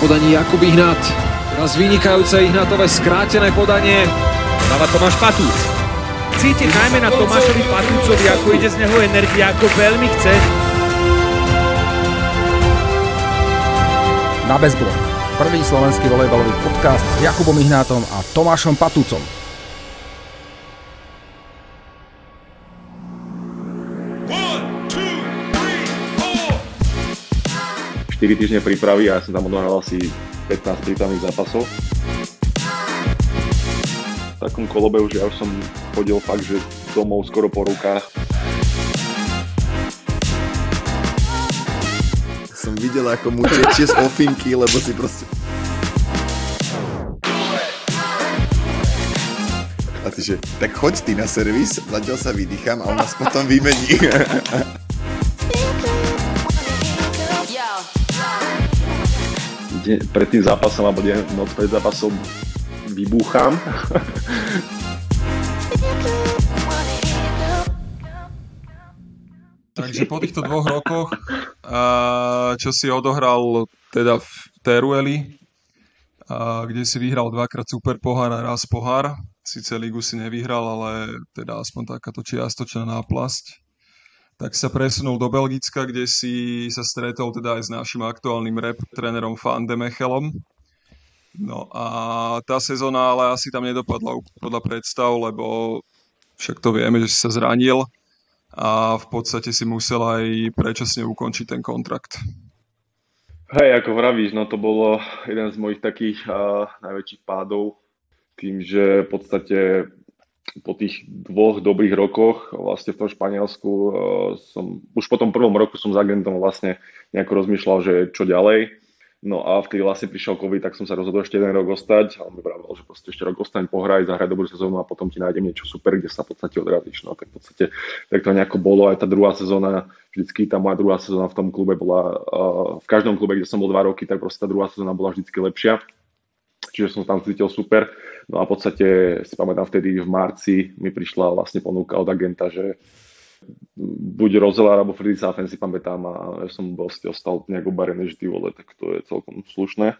podaní Jakub Ihnat. Teraz vynikajúce Ihnatové skrátené podanie. Dáva Tomáš Patúc. Cítiť najmä na Tomášovi Patúcovi, ako ide z neho energia, ako veľmi chce. Na bezblok. Prvý slovenský volejbalový podcast s Jakubom Ihnátom a Tomášom Patúcom. 4 týždne prípravy a ja som tam odohral asi 15 prípravných zápasov. V takom kolobe už ja už som chodil fakt, že domov skoro po rukách. Som videl, ako mu tečie z ofinky, lebo si proste... A ty že, tak choď ty na servis, zatiaľ sa vydýcham a on nás potom vymení. pred tým zápasom alebo deň, noc pred zápasom vybúcham. Takže po týchto dvoch rokoch, čo si odohral teda v Terueli, kde si vyhral dvakrát super pohár a raz pohár, síce ligu si nevyhral, ale teda aspoň takáto čiastočná náplasť tak sa presunul do Belgicka, kde si sa stretol teda aj s našim aktuálnym rep trénerom Van de Mechelom. No a tá sezóna ale asi tam nedopadla podľa predstav, lebo však to vieme, že si sa zranil a v podstate si musel aj predčasne ukončiť ten kontrakt. Hej, ako vravíš, no to bolo jeden z mojich takých uh, najväčších pádov, tým, že v podstate po tých dvoch dobrých rokoch vlastne v tom Španielsku uh, som, už po tom prvom roku som s agentom vlastne nejako rozmýšľal, že čo ďalej. No a vtedy vlastne prišiel COVID, tak som sa rozhodol ešte jeden rok ostať a on mi vravel, že proste ešte rok ostaň, pohraj, zahraj dobrú sezónu a potom ti nájdem niečo super, kde sa v podstate odrazíš. No tak v podstate tak to nejako bolo, aj tá druhá sezóna, vždycky tá moja druhá sezóna v tom klube bola, uh, v každom klube, kde som bol dva roky, tak proste tá druhá sezóna bola vždycky lepšia. Čiže som tam cítil super. No a v podstate si pamätám vtedy v marci mi prišla vlastne ponuka od agenta, že buď Rozela alebo Freddy Safen si pamätám a ja som vlastne ostal nejak obarený, že ty vole, tak to je celkom slušné.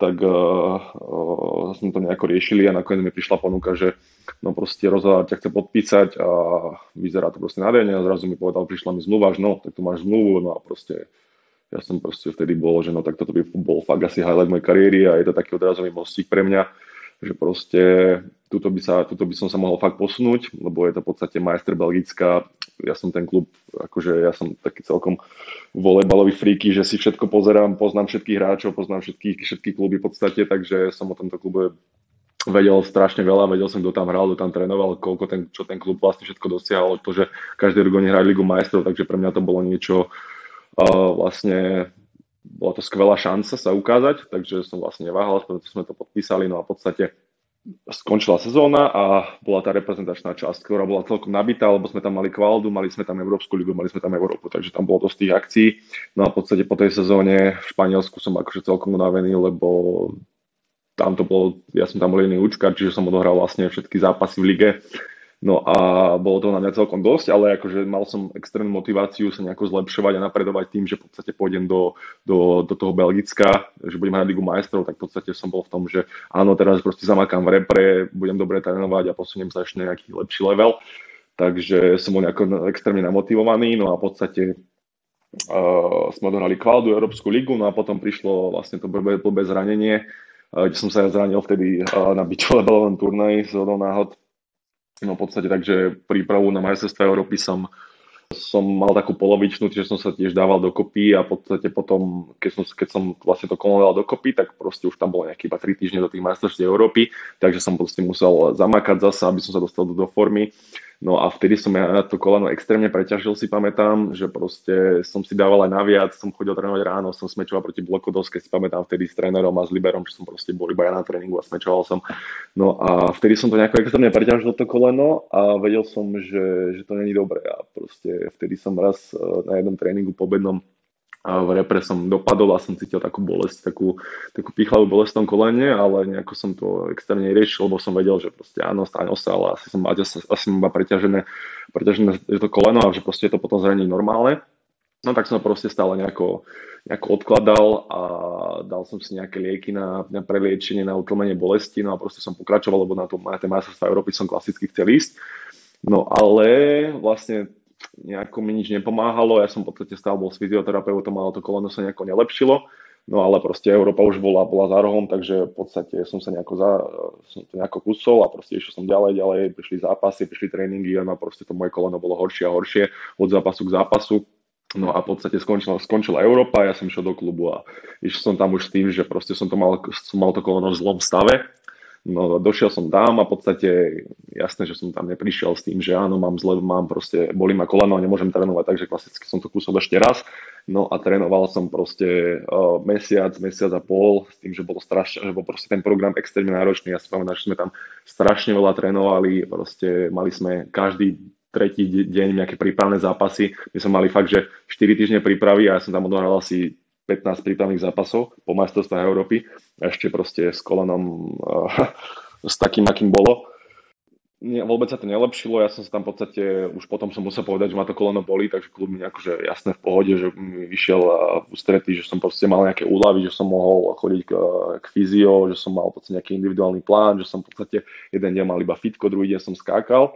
Tak uh, uh, sme to nejako riešili a nakoniec mi prišla ponuka, že no proste Rozela ťa chce podpísať a vyzerá to proste nádejne a zrazu mi povedal, prišla mi zmluva, že no, tak tu máš zmluvu, no a proste ja som proste vtedy bol, že no tak toto by bol fakt asi highlight mojej kariéry a je to taký odrazový mostík pre mňa že proste tuto by, sa, tuto by som sa mohol fakt posunúť, lebo je to v podstate majster Belgická. Ja som ten klub, akože ja som taký celkom volejbalový fríky, že si všetko pozerám, poznám všetkých hráčov, poznám všetky, všetky kluby v podstate, takže som o tomto klube vedel strašne veľa, vedel som, kto tam hral, kto tam trénoval, koľko ten, čo ten klub vlastne všetko dosiahol, to, že každý rok oni hrali Ligu majstrov, takže pre mňa to bolo niečo uh, vlastne bola to skvelá šanca sa ukázať, takže som vlastne neváhal, preto sme to podpísali, no a v podstate skončila sezóna a bola tá reprezentačná časť, ktorá bola celkom nabitá, lebo sme tam mali kvaldu, mali sme tam Európsku ligu, mali sme tam Európu, takže tam bolo dosť tých akcií. No a v podstate po tej sezóne v Španielsku som akože celkom unavený, lebo tam to bolo, ja som tam bol iný učkár, čiže som odohral vlastne všetky zápasy v lige No a bolo to na mňa celkom dosť, ale akože mal som extrémnu motiváciu sa nejako zlepšovať a napredovať tým, že v podstate pôjdem do, do, do toho Belgicka, že budem hrať Ligu majstrov, tak v podstate som bol v tom, že áno, teraz proste zamakám v repre, budem dobre trénovať a posuniem sa ešte nejaký lepší level. Takže som bol nejako extrémne namotivovaný, no a v podstate uh, sme odohrali kvaldu Európsku ligu, no a potom prišlo vlastne to blbé, blbé zranenie, uh, kde som sa zranil vtedy na beach levelovom turnaji z náhod No v podstate takže prípravu na majstrovstvá Európy som, som mal takú polovičnú, čiže som sa tiež dával dokopy a v podstate potom, keď som, keď som vlastne to koleno dal dokopy, tak proste už tam bolo nejaké iba 3 týždne do tých majstrovstiev Európy, takže som proste musel zamakať zasa, aby som sa dostal do, do formy. No a vtedy som ja to koleno extrémne preťažil, si pamätám, že proste som si dával aj naviac, som chodil trénovať ráno, som smečoval proti blokodoske, si pamätám vtedy s trénerom a s Liberom, že som proste bol iba ja na tréningu a smečoval som. No a vtedy som to nejako extrémne preťažil to koleno a vedel som, že, že to není dobré a proste vtedy som raz eh, na jednom tréningu po bednom a v repre som dopadol a som cítil takú bolesť, takú, takú pichlavú bolesť v tom kolene, ale nejako som to extrémne riešil, lebo som vedel, že proste áno, stane sa, ale asi som, asi, asi som iba preťažené, preťažené to koleno a že proste je to potom zranenie normálne. No tak som proste stále nejako, nejako odkladal a dal som si nejaké lieky na, na preliečenie, na utlmenie bolesti, no a proste som pokračoval, lebo na, tom, na tej majstrovstvá Európy som klasicky chcel ísť. No ale vlastne nejako mi nič nepomáhalo, ja som v podstate stále bol s fyzioterapeutom, ale to koleno sa nejako nelepšilo. No ale proste Európa už bola, bola za rohom, takže v podstate som sa nejako, za, som to nejako kusol a proste išiel som ďalej, ďalej, prišli zápasy, prišli tréningy a proste to moje koleno bolo horšie a horšie od zápasu k zápasu. No a v podstate skončila, skončila Európa, ja som išiel do klubu a išiel som tam už s tým, že proste som to mal, som mal to koleno v zlom stave No došiel som tam a v podstate jasné, že som tam neprišiel s tým, že áno, mám zle, mám proste, bolí ma koleno a nemôžem trénovať, takže klasicky som to kúsol ešte raz. No a trénoval som proste uh, mesiac, mesiac a pol s tým, že bolo strašne, že bol proste ten program extrémne náročný. Ja si pamätám, že sme tam strašne veľa trénovali, proste mali sme každý tretí deň nejaké prípravné zápasy. My sme mali fakt, že 4 týždne prípravy a ja som tam odohral asi 15 prípravných zápasov po majstrovstvách Európy ešte proste s kolenom uh, s takým, akým bolo. Nie, vôbec sa to nelepšilo, ja som sa tam v podstate, už potom som musel povedať, že ma to koleno boli, takže klub mi akože jasné v pohode, že mi vyšiel v ústretí, že som proste mal nejaké úlavy, že som mohol chodiť k, k fyzio, že som mal v podstate nejaký individuálny plán, že som v podstate jeden deň mal iba fitko, druhý deň som skákal,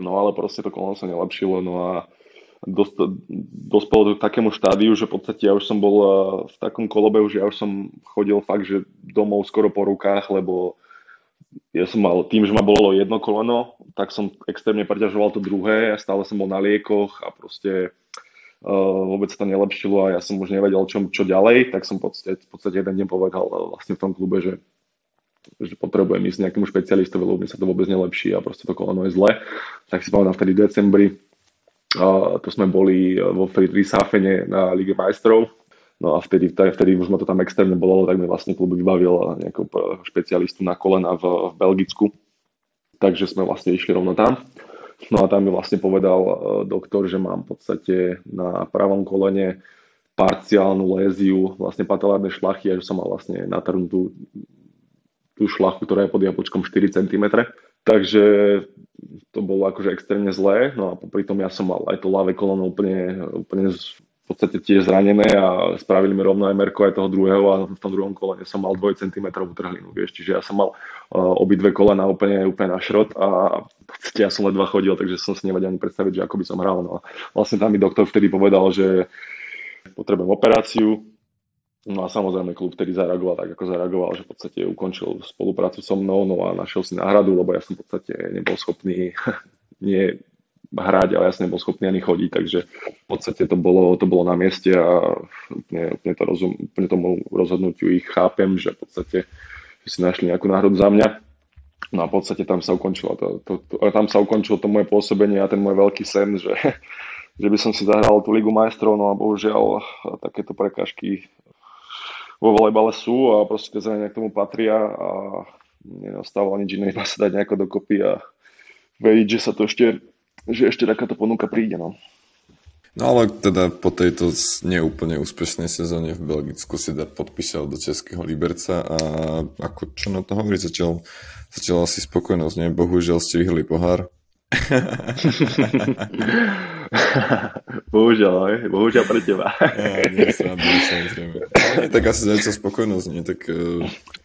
no ale proste to koleno sa nelepšilo, no a dospel do takému štádiu, že v podstate ja už som bol eh, v takom kolobehu, že ja už som chodil fakt, že domov skoro po rukách, lebo ja som mal, tým, že ma bolo jedno koleno, tak som extrémne preťažoval to druhé, ja stále som bol na liekoch a proste uh, vôbec to nelepšilo a ja som už nevedel, čo, čo ďalej, tak som v podstate, v podstate jeden deň povedal eh, vlastne v tom klube, že že potrebujem ísť nejakému špecialistovi, lebo mi sa to vôbec nelepší a proste to koleno je zle. Tak si pamätám vtedy v decembri, to sme boli vo Friedrichshafene na Lige majstrov. No a vtedy, vtedy už ma to tam extrémne bolelo, tak mi vlastne klub vybavil nejakého špecialistu na kolena v, v Belgicku. Takže sme vlastne išli rovno tam. No a tam mi vlastne povedal e, doktor, že mám v podstate na pravom kolene parciálnu léziu vlastne patelárnej šlachy a že som mal vlastne natrhnutú tú šlachu, ktorá je pod jablčkom 4 cm. Takže to bolo akože extrémne zlé, no a popri tom ja som mal aj to ľavé koleno úplne, úplne v podstate tiež zranené a spravili mi rovno aj merko aj toho druhého a v tom druhom kolene som mal 2 cm trhlinu, vieš, čiže ja som mal uh, obidve kolena úplne, úplne na šrot a v podstate ja som ledva chodil, takže som si nevedel ani predstaviť, že ako by som hral. No. Vlastne tam mi doktor vtedy povedal, že potrebujem operáciu, No a samozrejme klub vtedy zareagoval tak, ako zareagoval, že v podstate ukončil spoluprácu so mnou no a našiel si náhradu, lebo ja som v podstate nebol schopný nie hrať, ale ja som nebol schopný ani chodiť, takže v podstate to bolo, to bolo na mieste a úplne, úplne, to rozum, úplne tomu rozhodnutiu ich chápem, že v podstate že si našli nejakú náhradu za mňa. No a v podstate tam sa ukončilo to, to, to, tam sa ukončilo to moje pôsobenie a ten môj veľký sen, že, že by som si zahral tú Ligu majstrov, no a bohužiaľ takéto prekážky vo volejbale sú a proste tie zranenia k tomu patria a nenastávalo nič iné, iba sa dať nejako dokopy a veriť, že sa to ešte, že ešte takáto ponuka príde. No. No ale teda po tejto neúplne úspešnej sezóne v Belgicku si dá podpísal do Českého Liberca a ako čo na to hovorí, začal, začal asi spokojnosť, nie? Bohužiaľ ste vyhrali pohár. Bohužiaľ, ne? bohužiaľ pre teba. ja, nie, samozrejme. Nie, tak asi začal spokojnosť, nie? Tak uh,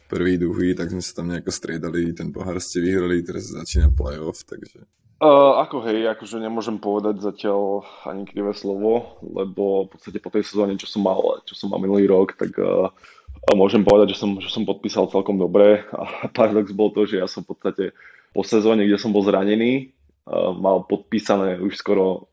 prvý, druhý, tak sme sa tam nejako striedali, ten pohár ste vyhrali, teraz začína playoff, takže... Uh, ako hej, akože nemôžem povedať zatiaľ ani krivé slovo, lebo v podstate po tej sezóne, čo som mal, čo som mal minulý rok, tak uh, môžem povedať, že som, že som podpísal celkom dobre a paradox bol to, že ja som v podstate po sezóne, kde som bol zranený, mal podpísané už skoro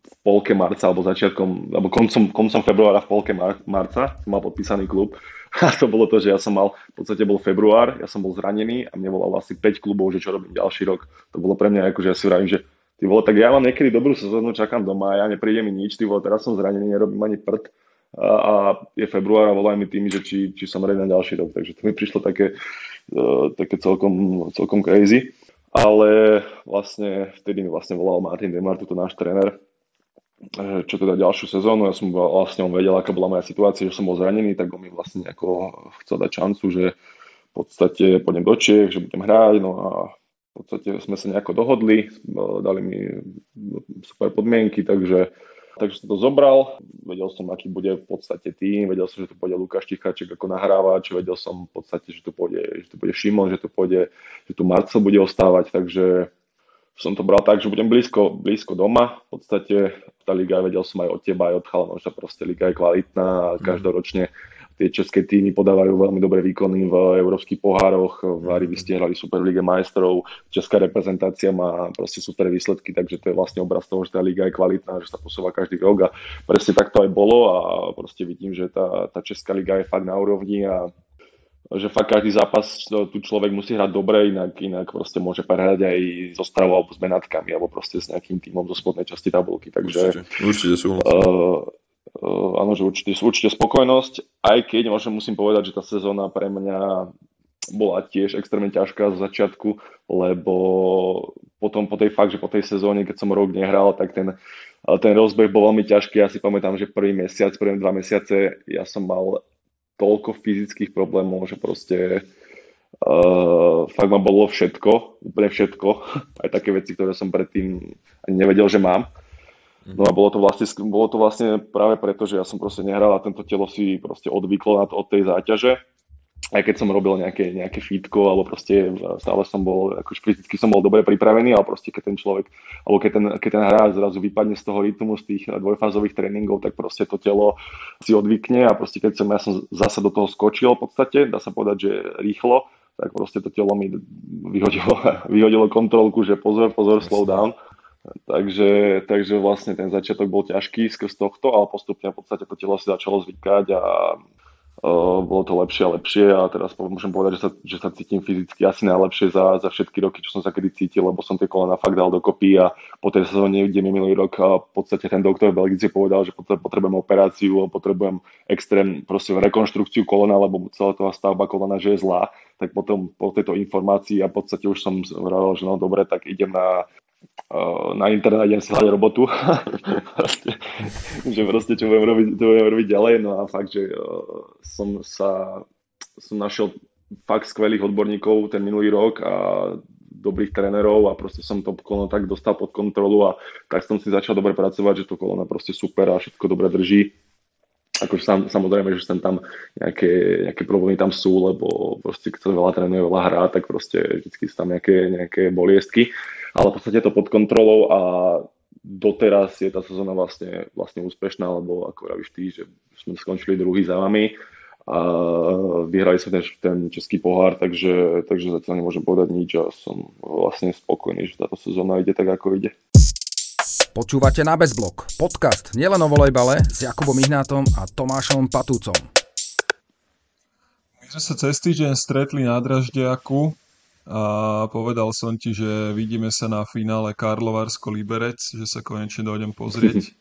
v polke marca alebo začiatkom, alebo koncom, koncom februára v polke mar- marca mal podpísaný klub. A to bolo to, že ja som mal, v podstate bol február, ja som bol zranený a mne volalo asi 5 klubov, že čo robím ďalší rok. To bolo pre mňa ako, že ja si vravím, že ty vole, tak ja mám niekedy dobrú sezónu, čakám doma, ja nepríde mi nič, ty vole, teraz som zranený, nerobím ani prd a, a je február a volajú mi tými, že či, či som ready na ďalší rok. Takže to mi prišlo také, uh, také celkom, celkom crazy. Ale vlastne vtedy mi vlastne volal Martin Demar, toto náš tréner, Eh, čo teda ďalšiu sezónu, ja som vlastne on vedel, aká bola moja situácia, že som bol zranený, tak on mi vlastne nejako chcel dať šancu, že v podstate pôjdem do Čiech, že budem hrať, no a v podstate sme sa nejako dohodli, dali mi super podmienky, takže Takže som to zobral, vedel som, aký bude v podstate tým, vedel som, že tu pôjde Lukáš Ticháček ako nahrávač, vedel som v podstate, že tu pôjde, že tu bude Šimon, že tu pôjde, že tu Marcel bude ostávať, takže som to bral tak, že budem blízko, blízko doma. V podstate tá liga, vedel som aj od teba, aj od chalanov, že proste liga je kvalitná a mhm. každoročne tie české týmy podávajú veľmi dobré výkony v európskych pohároch, v Ari ste hrali Super Lige majstrov, česká reprezentácia má proste super výsledky, takže to je vlastne obraz toho, že tá liga je kvalitná, že sa posúva každý rok a presne tak to aj bolo a proste vidím, že tá, tá česká liga je fakt na úrovni a že fakt každý zápas tu človek musí hrať dobre, inak, inak proste môže prehrať aj so Stravou alebo s Benátkami, alebo proste s nejakým týmom zo spodnej časti tabulky. Takže, určite, určite súhlasím. Uh, áno, že určite, určite spokojnosť, aj keď možno musím povedať, že tá sezóna pre mňa bola tiež extrémne ťažká z začiatku, lebo potom po tej fakt, že po tej sezóne, keď som rok nehral, tak ten, ten rozbeh bol veľmi ťažký. Ja si pamätám, že prvý mesiac, prvé dva mesiace ja som mal toľko fyzických problémov, že proste uh, fakt ma bolo všetko, úplne všetko, aj také veci, ktoré som predtým ani nevedel, že mám. No a bolo to vlastne, bolo to vlastne práve preto, že ja som proste nehral a tento telo si proste odvyklo na to, od tej záťaže aj keď som robil nejaké, nejaké fitko, alebo proste stále som bol, akože fyzicky som bol dobre pripravený, ale proste keď ten človek, alebo keď ten, keď ten hráč zrazu vypadne z toho rytmu, z tých dvojfázových tréningov, tak proste to telo si odvykne a proste keď som, ja som zase do toho skočil v podstate, dá sa povedať, že rýchlo, tak proste to telo mi vyhodilo, vyhodilo kontrolku, že pozor, pozor, slow down. Takže, takže vlastne ten začiatok bol ťažký skrz tohto, ale postupne v podstate to telo si začalo zvykať a Uh, bolo to lepšie a lepšie. A teraz môžem povedať, že sa, že sa cítim fyzicky asi najlepšie za, za všetky roky, čo som sa kedy cítil, lebo som tie kolena fakt dal dokopy a po tej sezóne, kde mi minulý rok v podstate ten doktor v Belgici povedal, že potrebujem operáciu, potrebujem extrém proste rekonštrukciu kolena, lebo celá toho stavba kolena, že je zlá, tak potom po tejto informácii a v podstate už som vravel, že no dobre, tak idem na na internet idem si hľadať robotu. proste, že proste čo budem, robiť, čo budem robiť ďalej. No a fakt, že uh, som sa som našiel fakt skvelých odborníkov ten minulý rok a dobrých trénerov a proste som to koleno tak dostal pod kontrolu a tak som si začal dobre pracovať, že to koleno proste super a všetko dobre drží. Akože sam, samozrejme, že sem tam nejaké, nejaké problémy tam sú, lebo proste sa veľa trénuje, veľa hrá, tak proste vždy sú tam nejaké, nejaké boliestky ale v podstate to pod kontrolou a doteraz je tá sezóna vlastne, vlastne úspešná, lebo ako vravíš ty, že sme skončili druhý za vami a vyhrali sme ten, ten český pohár, takže, takže zatiaľ nemôžem povedať nič a som vlastne spokojný, že táto sezóna ide tak, ako ide. Počúvate na Bezblok, podcast nielen o volejbale s Jakubom Ihnátom a Tomášom Patúcom. My sme sa cez týždeň stretli na Draždiaku a povedal som ti, že vidíme sa na finále Karlovarsko-Liberec, že sa konečne dojdem pozrieť.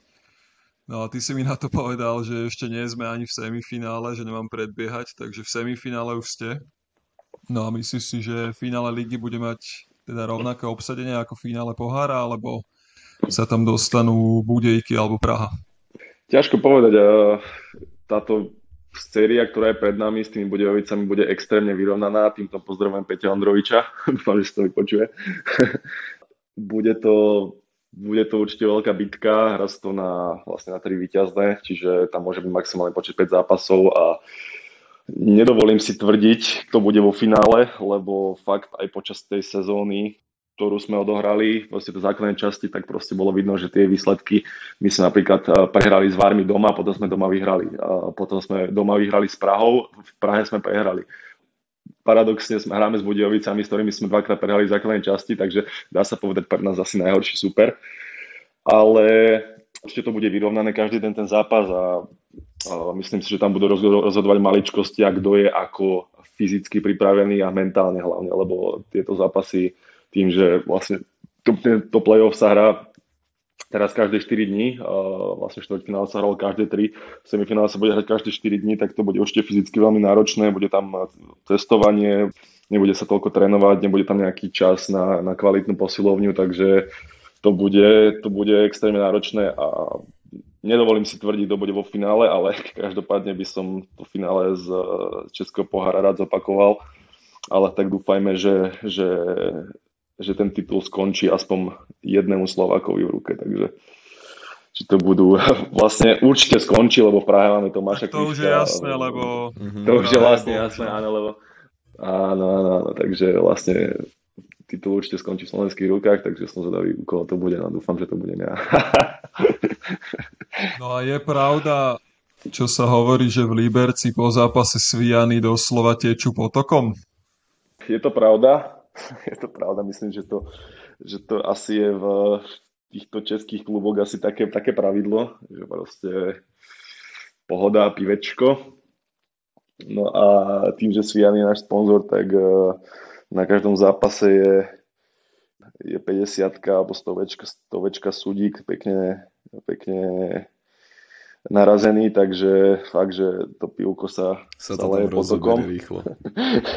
No a ty si mi na to povedal, že ešte nie sme ani v semifinále, že nemám predbiehať, takže v semifinále už ste. No a myslíš si, že finále ligy bude mať teda rovnaké obsadenie ako finále pohára, alebo sa tam dostanú Budejky alebo Praha? Ťažko povedať. Táto séria, ktorá je pred nami s tými Budejovicami, bude extrémne vyrovnaná. Týmto pozdravujem Peťa Ondroviča. Dúfam, že to vypočuje. bude to bude to určite veľká bitka, hra to na, vlastne na tri víťazné, čiže tam môže byť maximálne počet 5 zápasov a nedovolím si tvrdiť, kto bude vo finále, lebo fakt aj počas tej sezóny ktorú sme odohrali, proste to základnej časti, tak proste bolo vidno, že tie výsledky, my sme napríklad eh, prehrali s Vármi doma, potom sme doma vyhrali. A potom sme doma vyhrali s Prahou, v Prahe sme prehrali. Paradoxne sme hráme s Budejovicami, s ktorými sme dvakrát prehrali v základnej časti, takže dá sa povedať pre nás asi najhorší super. Ale určite to bude vyrovnané každý ten, ten zápas a myslím si, že tam budú rozhodovať maličkosti a kto je ako fyzicky pripravený a mentálne hlavne, lebo tieto zápasy tým, že vlastne to, to playoff sa hrá teraz každé 4 dní, vlastne štvrťfinále sa hral každé 3, semifinále sa bude hrať každé 4 dní, tak to bude určite fyzicky veľmi náročné, bude tam testovanie, nebude sa toľko trénovať, nebude tam nejaký čas na, na kvalitnú posilovňu, takže to bude, to bude extrémne náročné a nedovolím si tvrdiť, kto bude vo finále, ale každopádne by som to finále z Českého pohára rád zopakoval, ale tak dúfajme, že, že že ten titul skončí aspoň jednému Slovákovi v ruke. Takže či to budú vlastne určite skončí, lebo v Prahe máme Tomáša To už je jasné, lebo... To už je vlastne jasné, áno, lebo áno, áno, áno, takže vlastne titul určite skončí v slovenských rukách, takže som zvedavý, u koho to bude, no dúfam, že to budem ja. no a je pravda, čo sa hovorí, že v Liberci po zápase Sviany doslova tečú potokom? Je to pravda, je to pravda, myslím, že to, že to asi je v týchto českých kluboch asi také, také pravidlo, že proste pohoda, pivečko. No a tým, že Svian je náš sponzor, tak e, na každom zápase je, je 50 alebo 100 stovečka sudík pekne, pekne narazený, takže fakt, že to pivko sa, sa, sa leje potokom. rýchlo.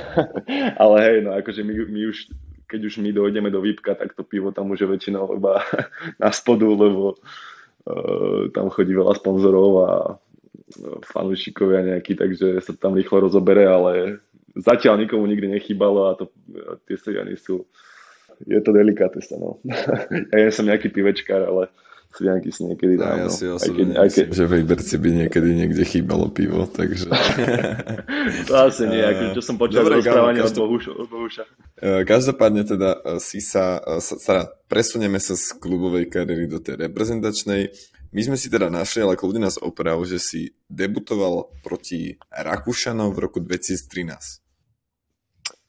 Ale hej, no akože my, my už, keď už my dojdeme do výpka, tak to pivo tam už je väčšinou iba na spodu, lebo uh, tam chodí veľa sponzorov a uh, fanúšikovia nejakí, takže sa tam rýchlo rozobere, ale zatiaľ nikomu nikdy nechýbalo a to, uh, tie seriány sú je to delikátne, no. ja nie som nejaký pivečkár, ale Svianky si niekedy dám. No, ja si osobne aj keď, myslím, keď... že v Liberci by niekedy niekde chýbalo pivo, takže... to asi nie, ako, čo som počal Dobre, rozprávanie od, Bohuša, Bohuša. E, každopádne teda e, si sa, e, sa, sa, presunieme sa z klubovej kariéry do tej reprezentačnej. My sme si teda našli, ale kľudne nás oprav, že si debutoval proti Rakúšanom v roku 2013.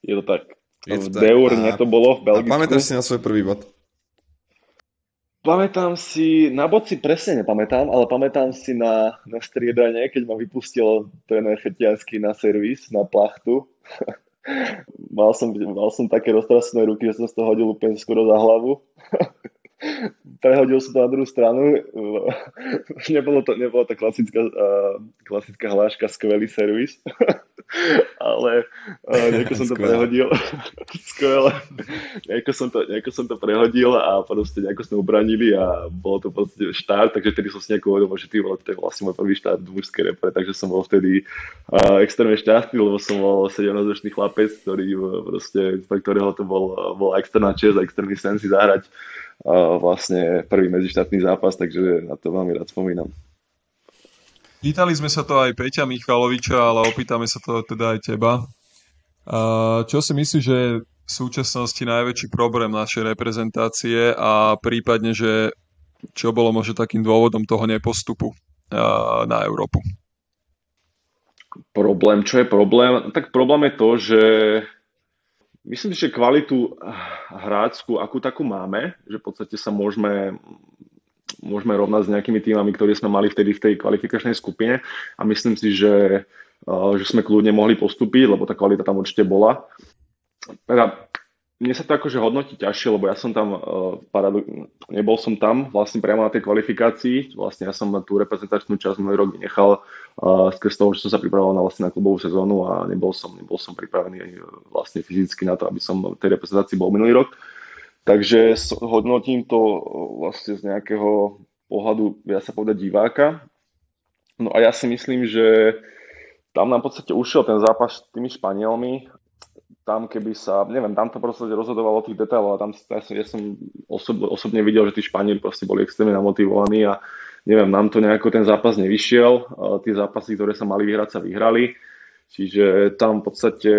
Je to tak. Je to v Deur, to bolo v Belgicku. A pamätáš si na svoj prvý bod? Pamätám si, na boci presne nepamätám, ale pamätám si na, na striedanie, keď ma vypustil ten Chetiansky na servis, na plachtu. mal, som, mal som také roztrasené ruky, že som z toho hodil úplne skoro za hlavu. Prehodil som to na druhú stranu. nebolo to, nebolo to klasická, uh, klasická hláška skvelý servis. ale uh, nejako som to prehodil. Skvelé. nejako, som to, nejako som to prehodil a proste nejako sme ubranili a bolo to proste štart, takže vtedy som si nejako uvedomil, že ty to je vlastne môj prvý štart v mužskej repre, takže som bol vtedy uh, extrémne šťastný, lebo som bol 17-ročný chlapec, ktorý proste, pre ktorého to bol, bol externá čest a externý sen si zahrať vlastne prvý medzištátny zápas, takže na to veľmi rád spomínam. Pýtali sme sa to aj Peťa Michaloviča, ale opýtame sa to teda aj teba. Čo si myslíš, že je v súčasnosti najväčší problém našej reprezentácie a prípadne, že čo bolo možno takým dôvodom toho nepostupu na Európu? Problém, čo je problém? Tak problém je to, že myslím, že kvalitu hráčskú, akú takú máme, že v podstate sa môžeme môžeme rovnať s nejakými týmami, ktoré sme mali vtedy v tej kvalifikačnej skupine a myslím si, že, že sme kľudne mohli postúpiť, lebo tá kvalita tam určite bola. Teda, mne sa to akože hodnotí ťažšie, lebo ja som tam, parado- nebol som tam vlastne priamo na tej kvalifikácii, vlastne ja som tú reprezentačnú časť môj rok vynechal skrz toho, že som sa pripravoval na, vlastne na klubovú sezónu a nebol som, nebol som pripravený vlastne fyzicky na to, aby som v tej reprezentácii bol minulý rok. Takže hodnotím to vlastne z nejakého pohľadu, ja sa povedať, diváka. No a ja si myslím, že tam nám v podstate ušiel ten zápas s tými Španielmi. Tam keby sa, neviem, tam to proste rozhodovalo o tých detailoch a tam ja som, ja som osob, osobne videl, že tí Španieli proste boli extrémne namotivovaní a neviem, nám to nejako ten zápas nevyšiel. Tie zápasy, ktoré sa mali vyhrať, sa vyhrali. Čiže tam v podstate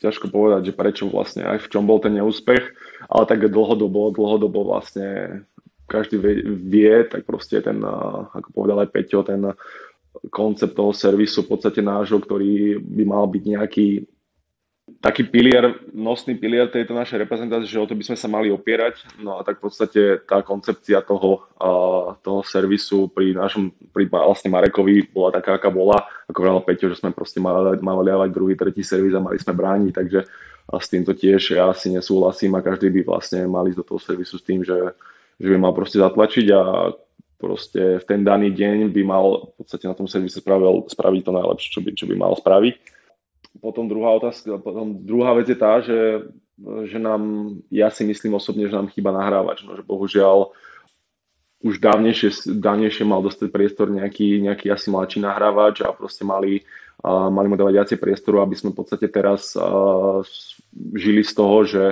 ťažko povedať, že prečo vlastne aj v čom bol ten neúspech, ale tak dlhodobo, dlhodobo vlastne každý vie, tak proste ten, ako povedal aj Peťo, ten koncept toho servisu v podstate nášho, ktorý by mal byť nejaký taký pilier, nosný pilier tejto našej reprezentácie, že o to by sme sa mali opierať. No a tak v podstate tá koncepcia toho, uh, toho servisu pri našom, pri vlastne Marekovi bola taká, aká bola. Ako povedal Peťo, že sme proste mali, mali dávať druhý, tretí servis a mali sme brániť, takže a s týmto tiež ja si nesúhlasím a každý by vlastne mali do toho servisu s tým, že, že by mal proste zatlačiť a proste v ten daný deň by mal v podstate na tom servise spravil, spraviť to najlepšie, čo by, čo by mal spraviť potom druhá otázka, potom druhá vec je tá, že, že nám, ja si myslím osobne, že nám chýba nahrávač, no, že bohužiaľ už dávnejšie, dávnejšie mal dostať priestor nejaký, nejaký asi mladší nahrávač a proste mali, uh, mali mu dávať viacej priestoru, aby sme v podstate teraz uh, žili z toho, že,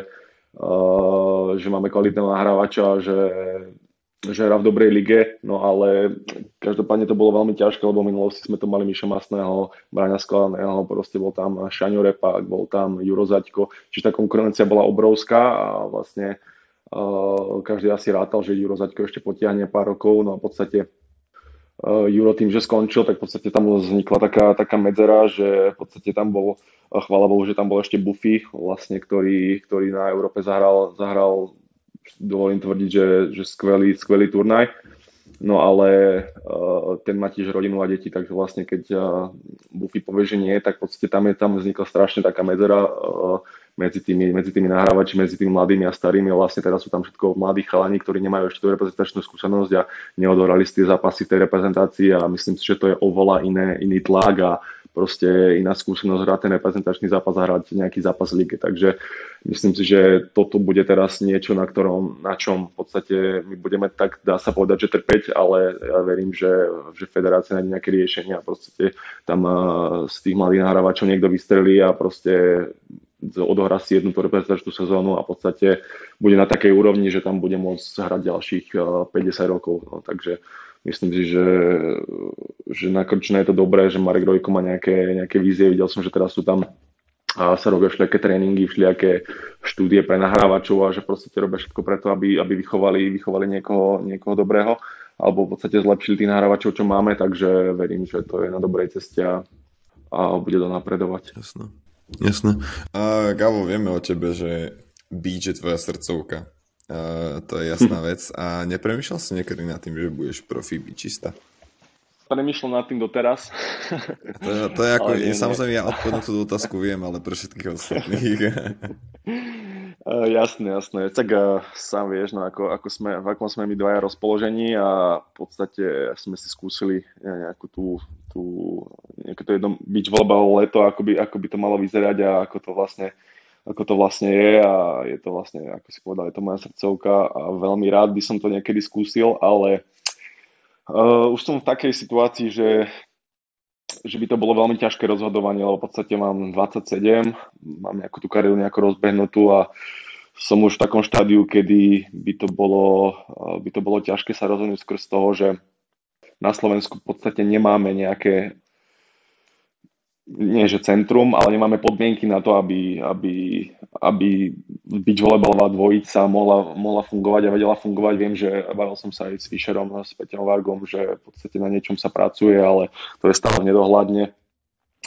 uh, že máme kvalitného nahrávača, že že hrá v dobrej lige, no ale každopádne to bolo veľmi ťažké, lebo minulosti sme to mali Miša Masného, Braňa Skladaného, proste bol tam Šaňo Repák, bol tam Juro Zaďko, čiže tá konkurencia bola obrovská a vlastne uh, každý asi rátal, že Juro Zaďko ešte potiahne pár rokov, no a v podstate uh, Juro tým, že skončil, tak v podstate tam vznikla taká, taká medzera, že v podstate tam bol, chvála Bohu, že tam bol ešte Buffy, vlastne, ktorý, ktorý na Európe zahral, zahral dovolím tvrdiť, že, že skvelý, skvelý turnaj. No ale uh, ten má tiež rodinu a deti, takže vlastne keď uh, Buffy povie, že nie, tak v podstate tam, je, tam vznikla strašne taká medzera uh, medzi tými, medzi tými nahrávači, medzi tými mladými a starými. Vlastne teraz sú tam všetko mladí chalani, ktorí nemajú ešte tú reprezentačnú skúsenosť a neodorali si tie zápasy v tej reprezentácii a myslím si, že to je oveľa iné, iný tlak a proste iná skúsenosť hrať ten reprezentačný zápas a hrať nejaký zápas v lige. Takže myslím si, že toto bude teraz niečo, na, ktorom, na čom v podstate my budeme tak, dá sa povedať, že trpeť, ale ja verím, že, že federácia nájde nejaké riešenie a proste tam z tých mladých nahrávačov niekto vystrelí a proste odohrá si jednu tú reprezentačnú sezónu a v podstate bude na takej úrovni, že tam bude môcť hrať ďalších 50 rokov. No, takže myslím si, že, že na Krčne je to dobré, že Marek Rojko má nejaké, nejaké vízie. Videl som, že teraz sú tam a sa robia všelijaké tréningy, všelijaké štúdie pre nahrávačov a že proste robia všetko preto, aby, aby vychovali, vychovali niekoho, niekoho dobrého alebo v podstate zlepšili tých nahrávačov, čo máme, takže verím, že to je na dobrej ceste a, a bude to napredovať. Jasné. Jasné. A Gabo, vieme o tebe, že beach je tvoja srdcovka. Uh, to je jasná vec. A nepremýšľal si niekedy nad tým, že budeš profi bičista? Premýšľam nad tým doteraz. To, to je ako, nie, samozrejme ja odpovednú tú otázku viem, ale pre všetkých ostatných. Uh, jasné, jasné. Tak uh, sám vieš, no, ako, ako sme, v akom sme my dvaja rozpoložení a v podstate sme si skúsili nejakú tú, tú nejaké to jedno beach volleyball leto, ako by, ako by to malo vyzerať a ako to vlastne ako to vlastne je a je to vlastne, ako si povedal, je to moja srdcovka a veľmi rád by som to niekedy skúsil, ale uh, už som v takej situácii, že, že by to bolo veľmi ťažké rozhodovanie, lebo v podstate mám 27, mám nejakú tú kariéru nejako rozbehnutú a som už v takom štádiu, kedy by to bolo, uh, by to bolo ťažké sa rozhodnúť skrz toho, že na Slovensku v podstate nemáme nejaké nie že centrum, ale nemáme podmienky na to, aby, aby, aby byť volejbalová dvojica mohla, mohla fungovať a vedela fungovať. Viem, že bavil som sa aj s Fischerom, s Peťom Vargom, že v podstate na niečom sa pracuje, ale to je stále nedohľadne.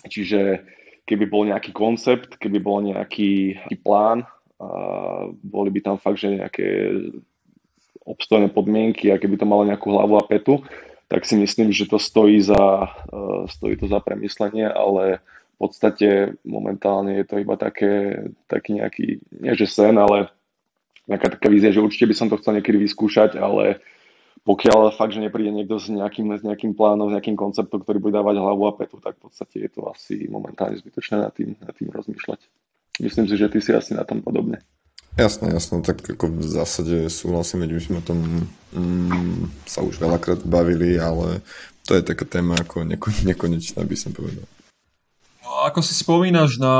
Čiže keby bol nejaký koncept, keby bol nejaký, nejaký plán, a boli by tam fakt, že nejaké obstojné podmienky a keby to malo nejakú hlavu a petu, tak si myslím, že to stojí za, uh, stojí to za premyslenie, ale v podstate momentálne je to iba také, taký nejaký, nie že sen, ale nejaká taká vízia, že určite by som to chcel niekedy vyskúšať, ale pokiaľ fakt, že nepríde niekto s nejakým, s nejakým plánom, s nejakým konceptom, ktorý bude dávať hlavu a petu, tak v podstate je to asi momentálne zbytočné nad tým, nad tým rozmýšľať. Myslím si, že ty si asi na tom podobne. Jasné, jasné, tak ako v zásade súhlasím, veď sme o tom mm, sa už veľakrát bavili, ale to je taká téma ako neko, nekonečná, by som povedal. No, ako si spomínaš na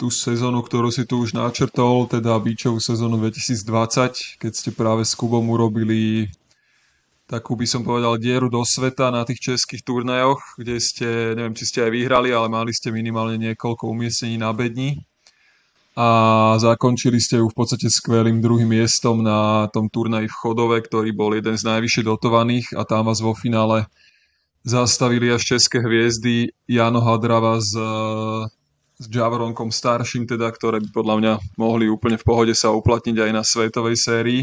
tú sezónu, ktorú si tu už načrtol, teda Bíčovú sezónu 2020, keď ste práve s Kubom urobili takú by som povedal dieru do sveta na tých českých turnajoch, kde ste, neviem či ste aj vyhrali, ale mali ste minimálne niekoľko umiestnení na bedni a zakončili ste ju v podstate skvelým druhým miestom na tom turnaji v Chodove, ktorý bol jeden z najvyššie dotovaných a tam vás vo finále zastavili až české hviezdy Jano Hadrava s, s Javoronkom starším, teda, ktoré by podľa mňa mohli úplne v pohode sa uplatniť aj na svetovej sérii.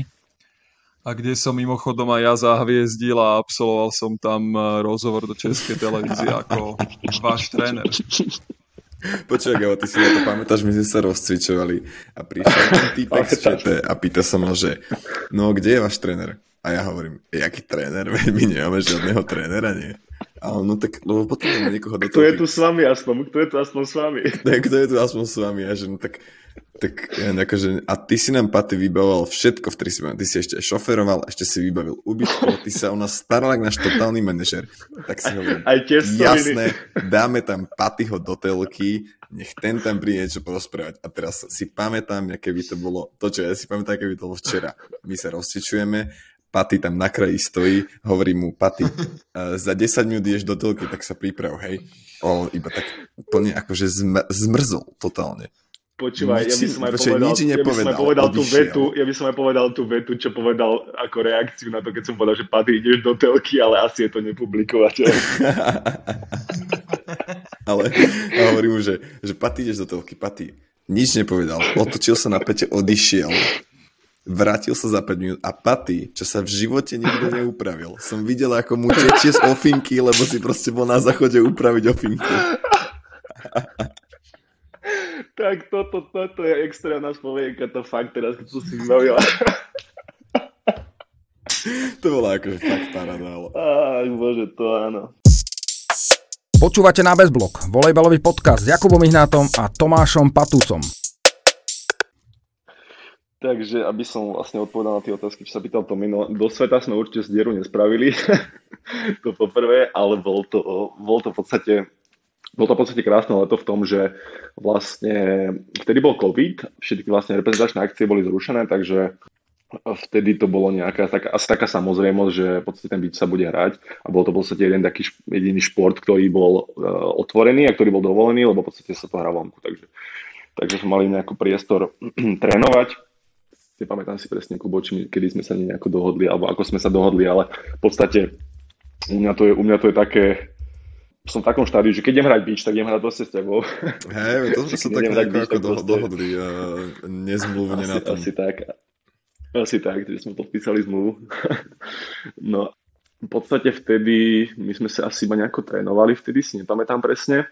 A kde som mimochodom aj ja zahviezdil a absolvoval som tam rozhovor do českej televízie ako váš tréner. Počúvaj, Gabo, ty si na to pamätáš, my sme sa rozcvičovali a prišiel ten týpek z ČT a pýta sa ma, že no, kde je váš tréner? A ja hovorím, jaký tréner? My nemáme žiadneho trénera, nie? A on, no tak, lebo potrebujeme niekoho do. Kto je tu s vami aspoň? Kto je tu aspoň s vami? Kto je tu aspoň s vami? A že no tak tak akože, a ty si nám, Paty, vybavoval všetko v Trisimu. Ty si ešte šoferoval, ešte si vybavil ubytko, ty sa o nás staral náš totálny manažer. Tak si hovorím, Aj jasné, dáme tam Patyho do telky, nech ten tam príde niečo porozprávať. A teraz si pamätám, aké by to bolo, to čo ja si pamätám, aké by to bolo včera. My sa rozčičujeme, Paty tam na kraji stojí, hovorí mu, Paty, za 10 minút ideš do telky, tak sa priprav, hej. O, iba tak plne akože zm- zmrzol totálne. Počúvaj, ja by som aj povedal, nič ja by som aj povedal tú vetu, ja by som aj povedal tú vetu, čo povedal ako reakciu na to, keď som povedal, že Patrik, ideš do telky, ale asi je to nepublikovateľné. Ale a hovorí mu, že, že Paty ideš do telky, Paty. Nič nepovedal, otočil sa na pete, odišiel. Vrátil sa za 5 minút a Paty, čo sa v živote nikto neupravil. Som videl, ako mu tečie z ofinky, lebo si proste bol na záchode upraviť ofinku. tak toto, toto je extrémna spomienka, to fakt teraz, keď som si vybavil. To bola akože fakt paráda. ale- Ach, bože, to áno. Počúvate na Bezblok, volejbalový podcast s Jakubom Ihnátom a Tomášom Patúcom. Takže, aby som vlastne odpovedal na tie otázky, čo sa pýtal Tomino, do sveta sme určite z dieru nespravili, to poprvé, ale bol to, bol to v podstate bol to v podstate krásne leto v tom, že vlastne vtedy bol COVID, všetky vlastne reprezentačné akcie boli zrušené, takže vtedy to bolo nejaká taká, asi taká samozrejmosť, že v podstate ten beach sa bude hrať a bol to v podstate jeden taký jediný šport, ktorý bol uh, otvorený a ktorý bol dovolený, lebo v podstate sa to hrá vonku, takže, takže sme mali nejaký priestor trénovať. Nepamätám si presne, Kubo, či my- kedy sme sa nejako dohodli, alebo ako sme sa dohodli, ale v podstate u mňa to je, u mňa to je také, som v takom štádiu, že keď idem hrať beach, tak idem hrať proste s tebou. Hej, to sme sa tak nejako beach, ako tak do, proste- dohodli uh, nezmluvne na tom. asi tak. Asi tak, že sme podpísali zmluvu. no, v podstate vtedy, my sme sa asi iba nejako trénovali, vtedy si nepamätám presne.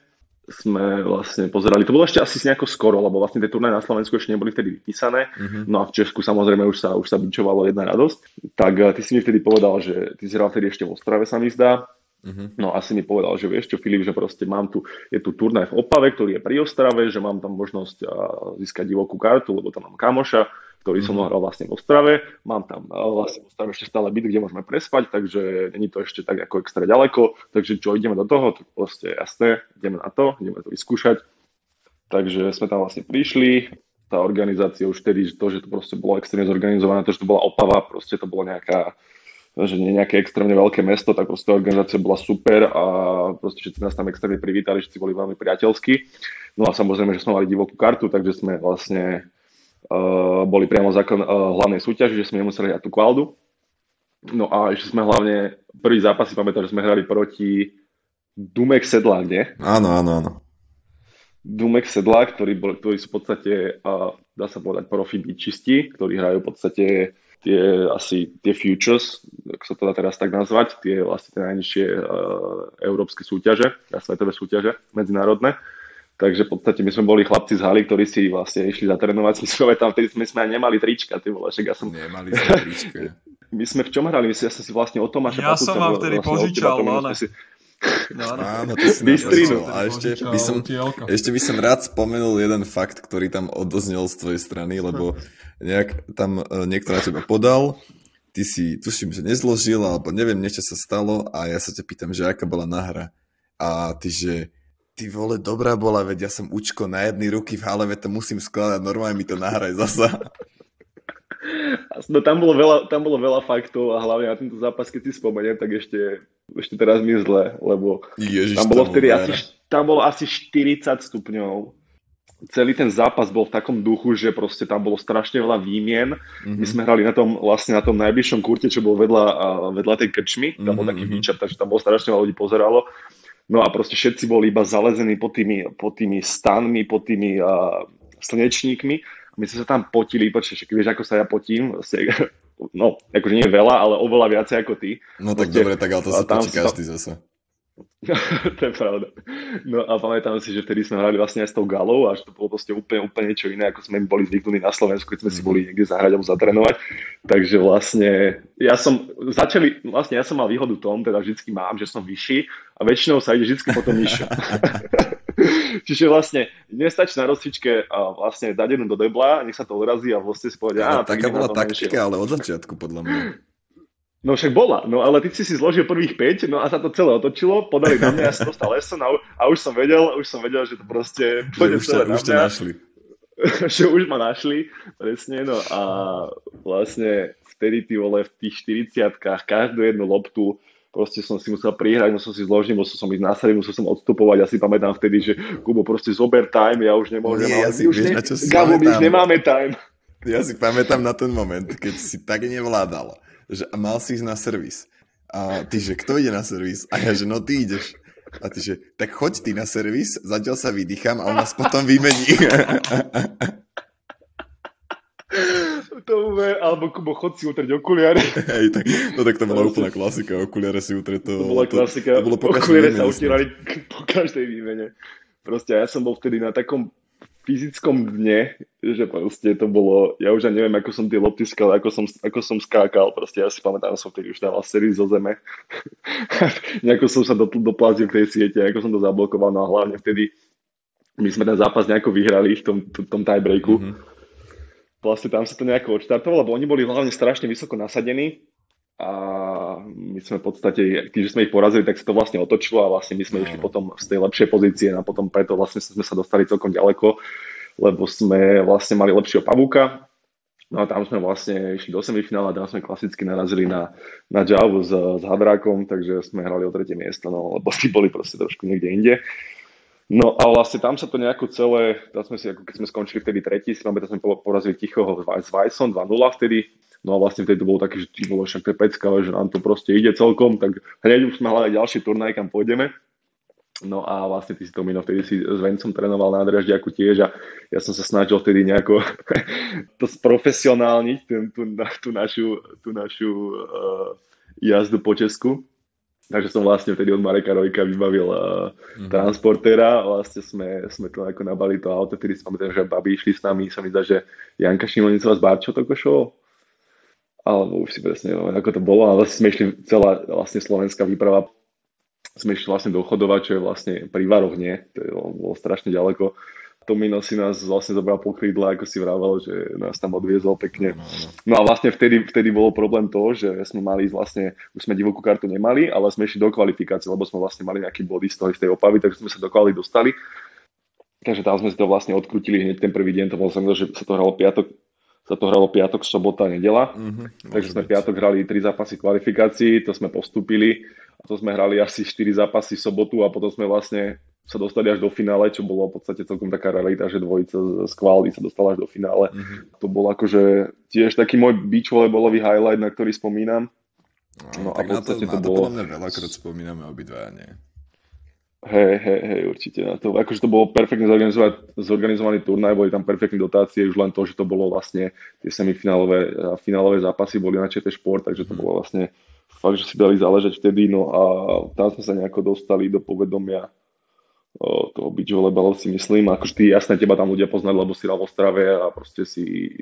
Sme vlastne pozerali, to bolo ešte asi nejako skoro, lebo vlastne tie turnaje na Slovensku ešte neboli vtedy vypísané. Mhm. No a v Česku samozrejme už sa, už sa bičovalo jedna radosť. Tak eh, ty si mi vtedy povedal, že ty si hral vtedy ešte v Ostrave sa mi zdá. Mhm. No asi mi povedal, že vieš čo Filip, že proste mám tu, je tu turnaj v Opave, ktorý je pri Ostrave, že mám tam možnosť získať divokú kartu, lebo tam mám kamoša, ktorý som hral vlastne v Ostrave. Mám tam vlastne v Ostrave ešte stále byt, kde môžeme prespať, takže není to ešte tak ako extra ďaleko. Takže čo, ideme do toho? Tak proste jasné, ideme na to, ideme to vyskúšať. Takže sme tam vlastne prišli, tá organizácia už vtedy, že to, že to proste bolo extrémne zorganizované, to, že to bola Opava, proste to bolo nejaká, že nie nejaké extrémne veľké mesto, tak proste organizácia bola super a proste všetci nás tam extrémne privítali, všetci boli veľmi priateľskí. No a samozrejme, že sme mali divokú kartu, takže sme vlastne uh, boli priamo zákon uh, hlavnej súťaži, že sme nemuseli hrať tú kvaldu. No a ešte sme hlavne, prvý zápas si pamätám, že sme hrali proti Dumek Sedlák, nie? Áno, áno, áno. Dumek Sedla, ktorí, bol, ktorí sú v podstate, a dá sa povedať, profi bičisti, ktorí hrajú v podstate tie asi tie futures, ak sa to dá teraz tak nazvať, tie vlastne tie najnižšie uh, európske súťaže, a svetové súťaže medzinárodné. Takže v podstate my sme boli chlapci z haly, ktorí si vlastne išli zatrénovať. My sme tam, vtedy sme, sme aj nemali trička, ty vole, ja som, Nemali sme tričko. my sme v čom hrali? My si, ja som si vlastne o Tomáša Ja som vám vtedy vlastne požičal, sme si- No, áno. To si napovedal. A ešte by som, ešte by som rád spomenul jeden fakt, ktorý tam odoznel z tvojej strany, lebo nejak tam e, niekto na teba podal, ty si, tuším, že nezložil, alebo neviem, niečo sa stalo a ja sa ťa pýtam, že aká bola nahra. A ty, že ty vole, dobrá bola, veď ja som učko na jednej ruky v hale, veď to musím skladať, normálne mi to nahraj zasa. No tam bolo, veľa, tam bolo veľa faktov a hlavne na tento zápas, keď si spomeniem, tak ešte, ešte teraz mi je zle, lebo Ježiš, tam bolo vtedy bol asi, tam bolo asi 40 stupňov. Celý ten zápas bol v takom duchu, že proste tam bolo strašne veľa výmien. Mhm. My sme hrali na tom, vlastne na tom najbližšom kurte, čo bol vedľa, vedľa tej krčmy. Tam bol Mhm, taký mhm. výčap, takže tam bolo strašne veľa ľudí pozeralo. No a proste všetci boli iba zalezení pod tými, pod tými stanmi, pod tými a, slnečníkmi. My sme sa tam potili, počkej, však vieš, ako sa ja potím. Vlastne, no, akože nie veľa, ale oveľa viacej ako ty. No tak proste- dobre, tak ale to sa tam počí sa- každý zase. to je pravda. No a pamätám si, že vtedy sme hrali vlastne aj s tou galou a že to bolo proste úplne, úplne niečo iné, ako sme boli zvyknutí na Slovensku, keď sme si boli niekde zahrať alebo zatrénovať. Takže vlastne ja som, začali, vlastne ja som mal výhodu tom, teda vždycky mám, že som vyšší a väčšinou sa ide vždycky potom nižšie. Čiže vlastne nestačí na rozcvičke a vlastne dať jednu do debla, nech sa to odrazí a vlastne si povedia, Ale á, tak taká na bola taktika, menšieho." ale od začiatku, podľa mňa. No však bola, no ale ty si si zložil prvých 5, no a sa to celé otočilo, podali na mňa, ja som dostal lesson a, a už som vedel, už som vedel, že to proste pôjde celé na už ťa mňa. našli. že už ma našli, presne, no a vlastne vtedy ty vole v tých 40 každú jednu loptu proste som si musel prihrať, musel si zložiť, musel som ísť na seri, musel som odstupovať. Ja si pamätám vtedy, že Kubo proste zober time, ja už nemôžem, Nie, ja si- už, vieš, ne, si Gabo, my už nemáme time. Ja si pamätám na ten moment, keď si tak nevládal, že mal si ísť na servis. A ty, že kto ide na servis? A ja, že no ty ideš. A ty, že tak choď ty na servis, zatiaľ sa vydýcham a on nás potom vymení. To bude, alebo Kubo, chod si utrieť okuliare. Hej, tak, no tak to bola úplná klasika, okuliare si utre to... To bola klasika. To, bolo okuliare sa utierali po každej výmene. Proste ja som bol vtedy na takom fyzickom dne, že proste to bolo, ja už ani neviem, ako som tie lopty skal, ako som, ako som skákal, proste ja si pamätám, som vtedy už dával sérii zo zeme. nejako som sa do, doplazil v tej siete, ako som to zablokoval, no a hlavne vtedy my sme ten zápas nejako vyhrali v tom, tom, tiebreaku. Mhm. Vlastne tam sa to nejako odštartovalo, lebo oni boli hlavne strašne vysoko nasadení a my sme v podstate, tým, že sme ich porazili, tak sa to vlastne otočilo a vlastne my sme išli potom z tej lepšej pozície a potom preto vlastne sme sa dostali celkom ďaleko, lebo sme vlastne mali lepšieho pavúka, no a tam sme vlastne išli do semifinále a tam sme klasicky narazili na, na Javu s, s Hadrákom, takže sme hrali o tretie miesto, no lebo tí boli proste trošku niekde inde. No a vlastne tam sa to nejako celé, tam sme si, ako keď sme skončili vtedy tretí, si pamätám, sme po- porazili Tichoho s Vajsom 2-0 vtedy, no a vlastne vtedy to bolo také, že ty bolo však to je pecka, že nám to proste ide celkom, tak hneď už sme hľadali ďalší turnaj, kam pôjdeme. No a vlastne ty si to minul, vtedy si s Vencom trénoval na Draždiaku tiež a ja som sa snažil vtedy nejako to sprofesionálniť, tú, tú, tú našu, tú našu uh, jazdu po Česku. Takže som vlastne vtedy od Mareka Rojka vybavil uh, transportéra a vlastne sme, sme to ako nabali to auto, vtedy pamätám, že babi išli s nami, sa mi zdá, že Janka Šimonicová z Barčo to košovo. Alebo už si presne neviem, ako to bolo, ale vlastne sme išli celá vlastne slovenská výprava sme išli vlastne do Chodova, čo je vlastne pri Varoch, nie? To je, bolo strašne ďaleko. Tomino si nás vlastne zobral po krídle, ako si vravel, že nás tam odviezol pekne. No a vlastne vtedy, vtedy bolo problém to, že sme mali vlastne, už sme divokú kartu nemali, ale sme išli do kvalifikácie, lebo sme vlastne mali nejaký body z toho z tej opavy, takže sme sa do kvali dostali. Takže tam sme si to vlastne odkrutili hneď ten prvý deň, to bolo som že sa to hralo piatok, sa to hralo piatok, sobota, nedela. Mhm, Takže sme byť. piatok hrali 3 zápasy kvalifikácií, to sme postupili. A to sme hrali asi 4 zápasy v sobotu a potom sme vlastne sa dostali až do finále, čo bolo v podstate celkom taká realita, že dvojica z kvality sa dostala až do finále. Mhm. To bol akože tiež taký môj beach volleyballový highlight, na ktorý spomínam. No No, a v na to, podstate na to to bolo- podľa mňa veľakrát spomíname obidvaja, nie? Hej, hej, hej, určite. Na to, akože to bolo perfektne zorganizovaný, turnaj, boli tam perfektné dotácie, už len to, že to bolo vlastne tie semifinálové a finálové zápasy boli na ČT Šport, takže to bolo vlastne fakt, že si dali záležať vtedy, no a tam sme sa nejako dostali do povedomia toho beach volleyballu si myslím, akože ty jasne teba tam ľudia poznali, lebo si hral v Ostrave a proste si,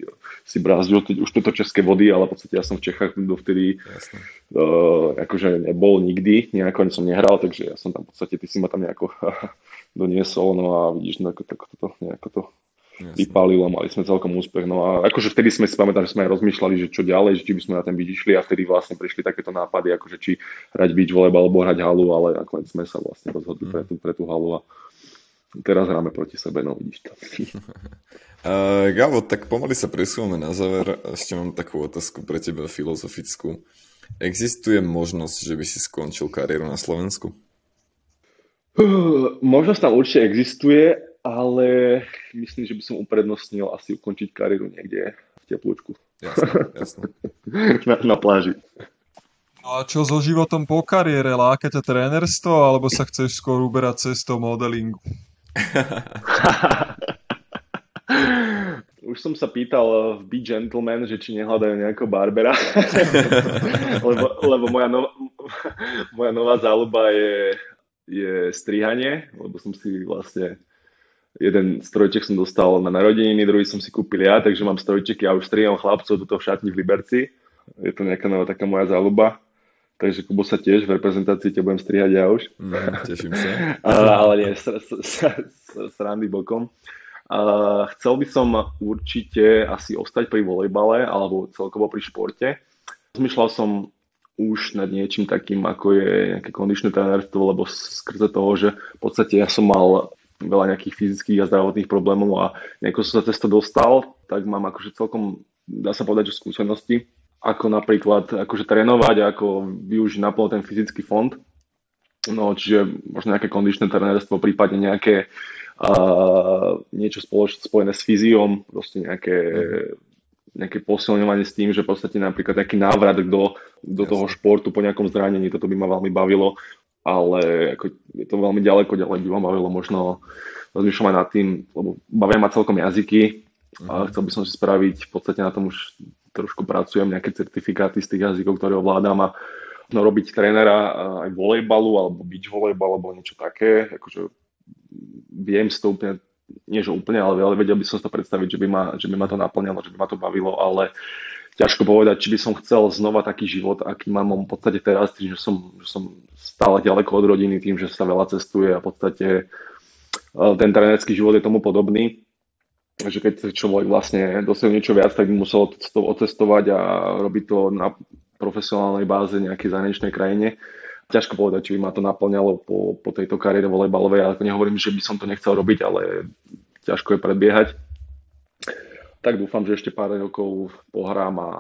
si brázdil už tieto české vody, ale v podstate ja som v Čechách dovtedy Jasné. uh, akože nebol nikdy, nejako ani som nehral, takže ja som tam v podstate, ty si ma tam nejako doniesol, no a vidíš, no ako to, ako to, nejako to Jasné. vypálilo, mali sme celkom úspech, no a akože vtedy sme si pamätám, že sme aj rozmýšľali, že čo ďalej, že či by sme na ten beach išli a vtedy vlastne prišli takéto nápady, akože či hrať beach volleyball alebo hrať halu, ale nakoniec sme sa vlastne rozhodli pre tú, pre tú halu a teraz hráme proti sebe, no vidíš to. Uh, Gabo, tak pomaly sa presúvame na záver. Ešte mám takú otázku pre teba filozofickú. Existuje možnosť, že by si skončil kariéru na Slovensku? Možnosť tam určite existuje, ale myslím, že by som uprednostnil asi ukončiť kariéru niekde v teplúčku Jasné, jasné. na, na pláži. No a čo so životom po kariére? Láka ťa trénerstvo, alebo sa chceš skôr uberať cestou modelingu? Už som sa pýtal v Be Gentleman, že či nehľadajú nejakého barbera, lebo, lebo moja, nová, moja nová záľuba je, je strihanie, lebo som si vlastne jeden strojček som dostal na narodeniny, druhý som si kúpil ja, takže mám strojčeky a už striham chlapcov tuto v šatni v Liberci. Je to nejaká nová taká moja záľuba. Takže Kubo sa tiež v reprezentácii ťa budem strihať ja už. Mm, teším sa. Ale, ale nie, sr- sr- sr- sr- srandy bokom. Uh, chcel by som určite asi ostať pri volejbale alebo celkovo pri športe. Zmyšľal som už nad niečím takým, ako je nejaké kondičné trénerstvo, lebo skrze toho, že v podstate ja som mal veľa nejakých fyzických a zdravotných problémov a nejako som sa cez to dostal, tak mám akože celkom, dá sa povedať, že skúsenosti, ako napríklad akože trénovať a ako využiť naplno ten fyzický fond. No, čiže možno nejaké kondičné trenérstvo, prípadne nejaké uh, niečo spoloč, spojené s fyziom, proste nejaké, nejaké posilňovanie s tým, že v podstate napríklad nejaký návrat do, do toho športu po nejakom zranení, toto by ma veľmi bavilo, ale ako je to veľmi ďaleko, ďalej by ma bavilo možno rozmýšľam aj nad tým, lebo bavia ma celkom jazyky a chcel by som si spraviť, v podstate na tom už trošku pracujem, nejaké certifikáty z tých jazykov, ktoré ovládam a no, robiť trénera aj volejbalu alebo byť volejbal alebo niečo také. Akože viem si to úplne, nie že úplne, ale, ale vedel by som si to predstaviť, že by, ma, že by ma to naplňalo, že by ma to bavilo, ale ťažko povedať, či by som chcel znova taký život, aký mám v podstate teraz, tým, že som, že som stále ďaleko od rodiny, tým, že sa veľa cestuje a v podstate e, ten trénerský život je tomu podobný že keď človek vlastne dosiahol niečo viac, tak by musel to otestovať a robiť to na profesionálnej báze nejakej zahraničnej krajine. Ťažko povedať, či by ma to naplňalo po, po tejto kariére volejbalovej, ale nehovorím, že by som to nechcel robiť, ale ťažko je predbiehať. Tak dúfam, že ešte pár rokov pohrám a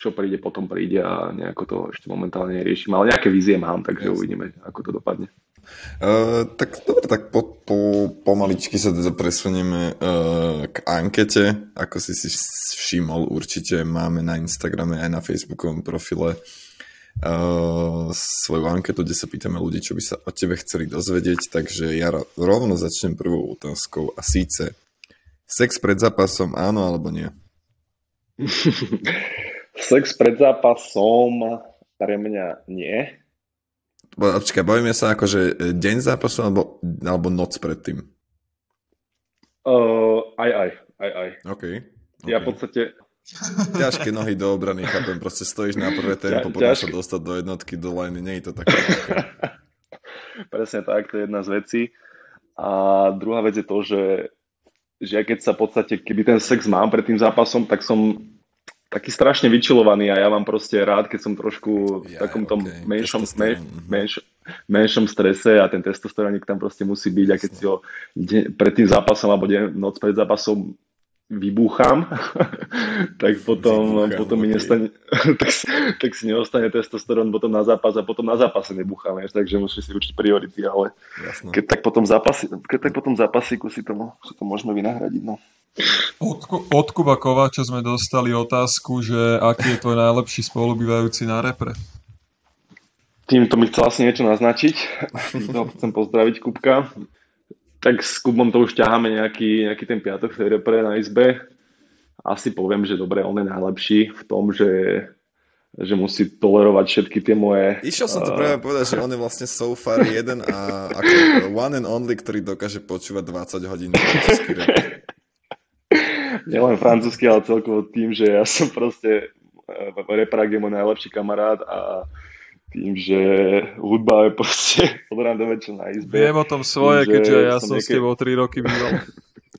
čo príde, potom príde a nejako to ešte momentálne neriešim. Ale nejaké vízie mám, takže Jasne. uvidíme, ako to dopadne. Uh, tak dobre, tak po, po, pomaličky sa teda presunieme uh, k ankete. Ako si si všimol, určite máme na Instagrame aj na Facebookovom profile uh, svoju anketu, kde sa pýtame ľudí, čo by sa o tebe chceli dozvedieť. Takže ja rovno začnem prvou otázkou a síce sex pred zápasom áno alebo nie? sex pred zápasom pre mňa nie Počkaj, bavíme sa ako, že deň zápasu alebo, alebo noc predtým? Uh, aj, aj, aj, aj. OK. okay. Ja v podstate... Ťažké nohy do obrany, chápem, proste stojíš na prvé tempo, potom sa dostať do jednotky, do liney, nie je to také. Presne tak, to je jedna z vecí. A druhá vec je to, že, že ja keď sa v podstate, keby ten sex mám pred tým zápasom, tak som taký strašne vyčilovaný a ja mám proste rád, keď som trošku v takom tom okay. menšom, men, menš, menšom strese a ten testosterónik tam proste musí byť a keď si ho pred tým zápasom alebo deň, noc pred zápasom vybúcham, tak potom, vybúcham, potom okay. mi nestane, tak, tak si neostane testosterón potom na zápas a potom na zápase nebúcham, takže musíš si učiť priority, ale keď tak potom zápasy, keď tak potom zápasíku si to, si to môžeme vynahradiť. No. Od, od Kuba Kováča sme dostali otázku, že aký je tvoj najlepší spolubývajúci na repre? Týmto mi chcel asi niečo naznačiť. Týmto chcem pozdraviť Kubka. Tak s Kubom to už ťaháme nejaký, nejaký ten piatok v tej repre na izbe. Asi poviem, že dobre, on je najlepší v tom, že že musí tolerovať všetky tie moje... Išiel som to práve povedať, že on je vlastne so far jeden a ako one and only, ktorý dokáže počúvať 20 hodín český rap nielen francúzsky, ale celkovo tým, že ja som proste e, Reprak je môj najlepší kamarát a tým, že hudba je proste od rána do večer na izbe. Viem o tom svoje, tým, keďže ja som, niekedy... s tebou 3 roky býval.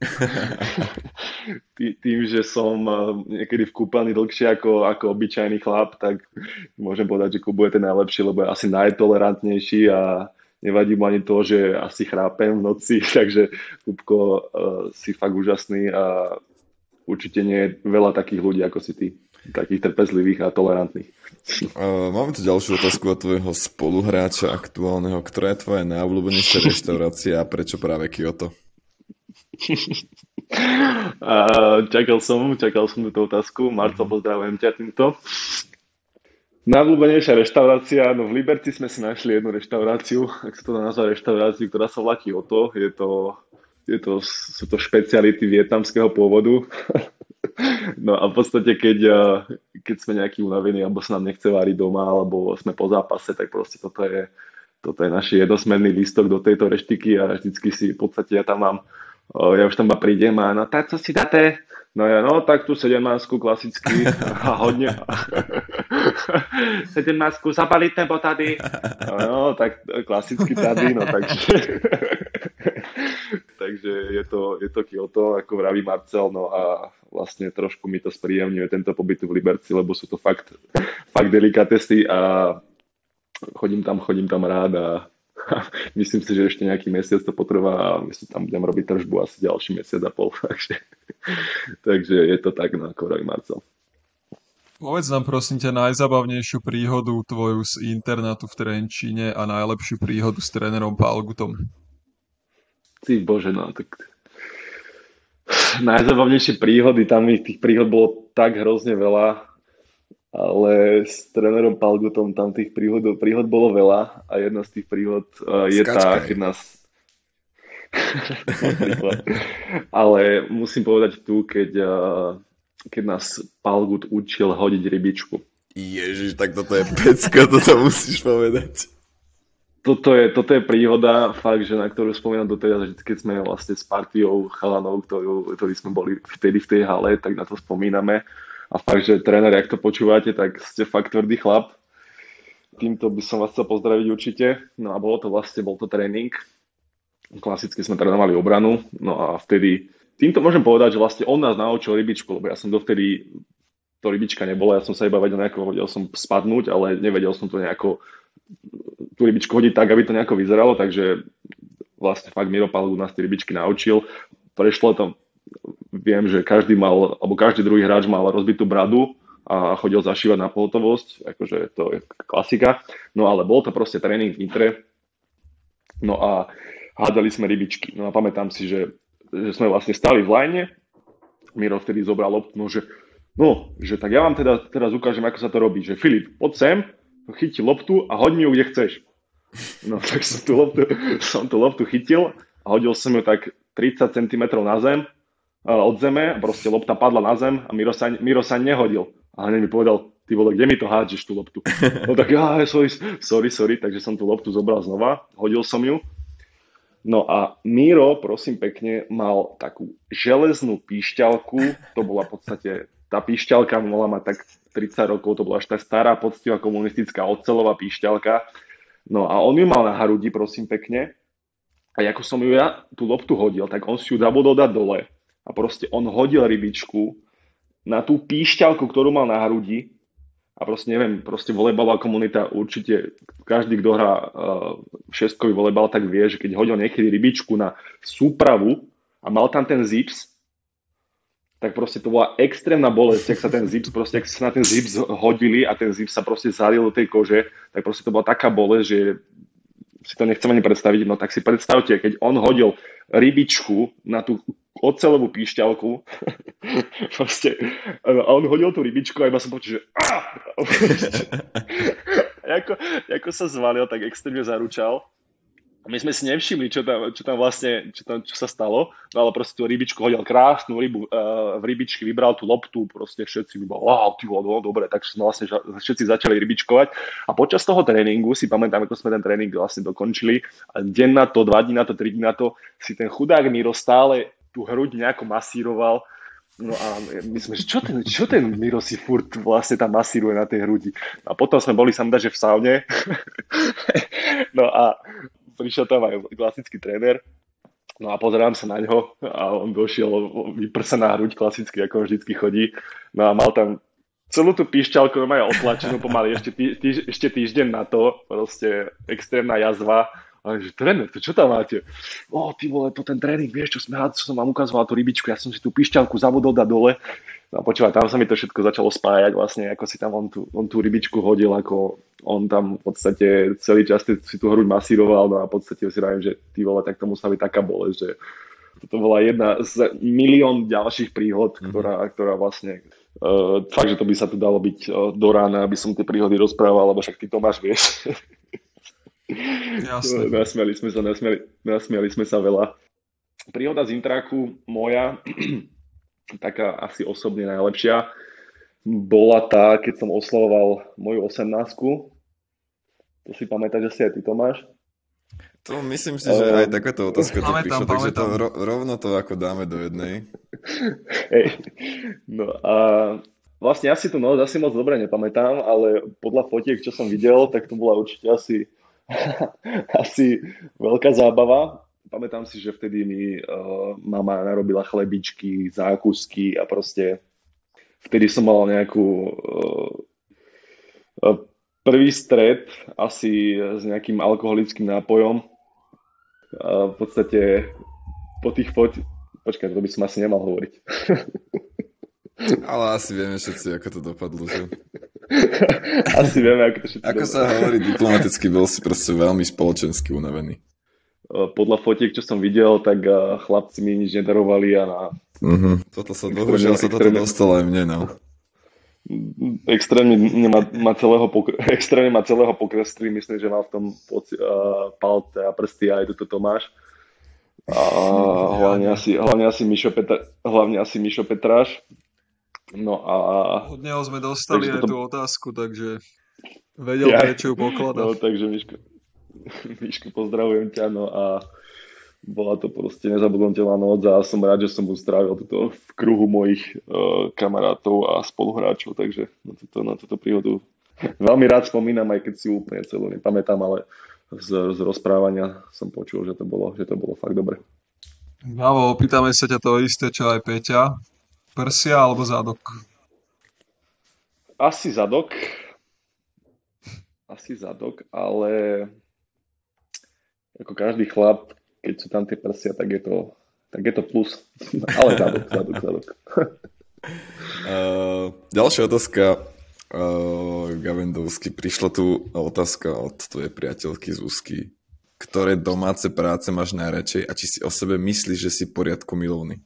tým, že som e, niekedy v kúpaní dlhšie ako, ako obyčajný chlap, tak môžem povedať, že Kubu je ten najlepší, lebo je asi najtolerantnejší a nevadí mu ani to, že asi chrápem v noci, takže Kupko uh, si fakt úžasný a určite nie je veľa takých ľudí ako si ty, takých trpezlivých a tolerantných. Máme tu ďalšiu otázku od tvojho spoluhráča aktuálneho. Ktorá je tvoja najobľúbenejšia reštaurácia a prečo práve Kyoto? uh, čakal som, čakal som túto otázku. Marco, pozdravujem ťa týmto. Najobľúbenejšia reštaurácia, no v Liberci sme si našli jednu reštauráciu, ak sa to dá nazvať reštauráciu, ktorá sa volá Kyoto. Je to je to, sú to špeciality vietnamského pôvodu. No a v podstate, keď, keď sme nejaký unavení, alebo sa nám nechce váriť doma, alebo sme po zápase, tak proste toto je, toto je náš jednosmerný lístok do tejto reštiky a vždycky si v podstate ja tam mám, ja už tam ma prídem a no tak co si dáte? No ja, no tak tu 17 klasicky a hodne. 17 zapaliť nebo tady? No, no tak klasicky tady, no takže takže je to, je to Kyoto, ako vraví Marcel, no a vlastne trošku mi to spríjemňuje tento pobyt v Liberci, lebo sú to fakt, fakt delikatesy a chodím tam, chodím tam rád a Myslím si, že ešte nejaký mesiac to potrvá a my si tam budem robiť tržbu asi ďalší mesiac a pol. Takže, takže je to tak, no ako Marcel. Povedz nám prosím ťa najzabavnejšiu príhodu tvoju z internátu v Trenčíne a najlepšiu príhodu s trénerom Palgutom. Ty bože, no tak najzabavnejšie príhody, tam ich tých príhod bolo tak hrozne veľa, ale s trénerom Palgutom tam tých príhod, príhod bolo veľa a jedna z tých príhod uh, je tá, keď nás ale musím povedať tu, keď uh, keď nás Palgut učil hodiť rybičku. Ježiš, tak toto je pecka, toto musíš povedať. Toto je, toto je príhoda, fakt, že na ktorú spomínam do teda, že keď sme vlastne s partiou chalanov, ktorú, ktorí sme boli vtedy v tej hale, tak na to spomíname. A fakt, že tréner, ak to počúvate, tak ste fakt tvrdý chlap. Týmto by som vás chcel pozdraviť určite. No a bolo to vlastne, bol to tréning. Klasicky sme trénovali obranu, no a vtedy týmto môžem povedať, že vlastne on nás naučil rybičku, lebo ja som dovtedy to rybička nebola, ja som sa iba vedel nejako, vedel som spadnúť, ale nevedel som to nejako tú rybičku hodiť tak, aby to nejako vyzeralo, takže vlastne fakt Miro Palgu nás tie rybičky naučil. Prešlo to, viem, že každý mal, alebo každý druhý hráč mal rozbitú bradu a chodil zašívať na pohotovosť, akože to je klasika. No ale bol to proste tréning v Nitre, no a hádali sme rybičky. No a pamätám si, že že sme vlastne stali v line, Miro vtedy zobral loptu, no, že, no, že tak ja vám teda teraz ukážem, ako sa to robí, že Filip, poď sem, chyti loptu a hoď mi ju, kde chceš. No tak som tú loptu, som tú loptu chytil a hodil som ju tak 30 cm na zem, od zeme a proste lopta padla na zem a Miro sa, Miro sa nehodil. A hneď mi povedal, ty vole, kde mi to hádžeš tú loptu? No tak ja, sorry, sorry, sorry, takže som tú loptu zobral znova, hodil som ju No a Miro, prosím pekne, mal takú železnú píšťalku, to bola v podstate, tá píšťalka mohla mať tak 30 rokov, to bola až tá stará, poctivá komunistická ocelová píšťalka. No a on ju mal na hrudi, prosím pekne. A ako som ju ja tú loptu hodil, tak on si ju zabudol dať dole. A proste on hodil rybičku na tú píšťalku, ktorú mal na hrudi a proste neviem, proste volejbalová komunita určite, každý, kto hrá uh, šestkový volejbal, tak vie, že keď hodil niekedy rybičku na súpravu a mal tam ten zips, tak proste to bola extrémna bolesť, ak sa ten zips, proste ak sa na ten zips hodili a ten zips sa proste zalil do tej kože, tak proste to bola taká bolesť, že si to nechcem ani predstaviť, no tak si predstavte, keď on hodil rybičku na tú ocelovú píšťalku, proste, a on hodil tú rybičku a iba som počul, že ako, ako sa zvalil, tak extrémne zaručal my sme si nevšimli, čo tam, čo tam vlastne, čo, tam, čo sa stalo, no ale proste tú rybičku hodil krásnu rybu, uh, v rybičky vybral tú loptu, proste všetci by bol, wow, ty no, dobre, tak sme vlastne všetci začali rybičkovať a počas toho tréningu, si pamätám, ako sme ten tréning vlastne dokončili, a deň na to, dva dní na to, tri dní na to, si ten chudák Miro stále tú hruď nejako masíroval, No a my sme, že čo ten, čo ten Miro si furt vlastne tam masíruje na tej hrudi. A potom sme boli sa že v saune. no a prišiel tam aj klasický tréner, No a pozerám sa na ňo a on došiel vyprsená hruď klasicky, ako on vždycky chodí. No a mal tam celú tú píšťalku normálne otlačenú pomaly ešte, tý, tý, ešte týždeň na to, proste extrémna jazva. A že tréner, to čo tam máte? O, ty vole, to ten tréning, vieš, čo, sme, čo som vám ukazoval, tú rybičku, ja som si tú píšťalku zabudol dať dole. No a počúvaj, tam sa mi to všetko začalo spájať, vlastne, ako si tam on tú, on tú rybičku hodil, ako on tam v podstate celý čas si tú hruď masíroval, no a v podstate si rájem, že ty vole, tak to musela byť taká bolesť, že toto bola jedna z milión ďalších príhod, mm-hmm. ktorá, ktorá vlastne uh, fakt, že to by sa tu dalo byť uh, do rána, aby som tie príhody rozprával, lebo však ty to máš, vieš. Jasne. nasmiali sme sa, nasmiali, nasmiali sme sa veľa. Príhoda z Intraku moja taká asi osobne najlepšia, bola tá, keď som oslavoval moju 18 To si pamätáš, že si aj ty, Tomáš? To myslím si, že aj takáto otázka tu prišla, takže to ro, rovno to ako dáme do jednej. Hey. No a vlastne ja si tu noc asi moc dobre nepamätám, ale podľa fotiek, čo som videl, tak to bola určite asi, asi veľká zábava pamätám si, že vtedy mi uh, mama narobila chlebičky, zákusky a proste vtedy som mal nejakú uh, uh, prvý stred asi s nejakým alkoholickým nápojom. A v podstate po tých foť... Počkaj, to by som asi nemal hovoriť. Ale asi vieme všetci, ako to dopadlo, že? asi vieme, ako to všetci Ako dopadlo. sa hovorí diplomaticky, bol si proste veľmi spoločensky unavený. Podľa fotiek, čo som videl, tak a, chlapci mi nič nedarovali a na Uh-huh. Toto sa, bohužiaľ sa toto dostalo aj mne, no. extrémne ma, ma celého, pokr- extrémne ma celého pokreslili, myslím, že mal v tom poci- uh, palte a prsty aj toto Tomáš. A hlavne asi, hlavne asi Mišo, Petra, hlavne asi Mišo Petráš. No a Od neho sme dostali aj toto- tú otázku, takže vedel, Ja. prečo ju pokladať. no, takže Miško, Miško, pozdravujem ťa, no a bola to proste nezabudnutelná noc a som rád, že som mu strávil toto v kruhu mojich uh, kamarátov a spoluhráčov, takže na, toto, na túto príhodu veľmi rád spomínam, aj keď si úplne celú nepamätám, ale z, z rozprávania som počul, že to bolo, že to bolo fakt dobre. Gabo, opýtame sa ťa to isté, čo aj Peťa. Prsia alebo zadok? Asi zadok. Asi zadok, ale ako každý chlap, keď sú tam tie prsia, tak je to, tak je to plus. Ale zadok, zadok, zadok. Uh, ďalšia otázka. Uh, Gavendovsky. Prišla tu otázka od tvojej priateľky z Úzky. Ktoré domáce práce máš najradšej a či si o sebe myslíš, že si poriadku milovný?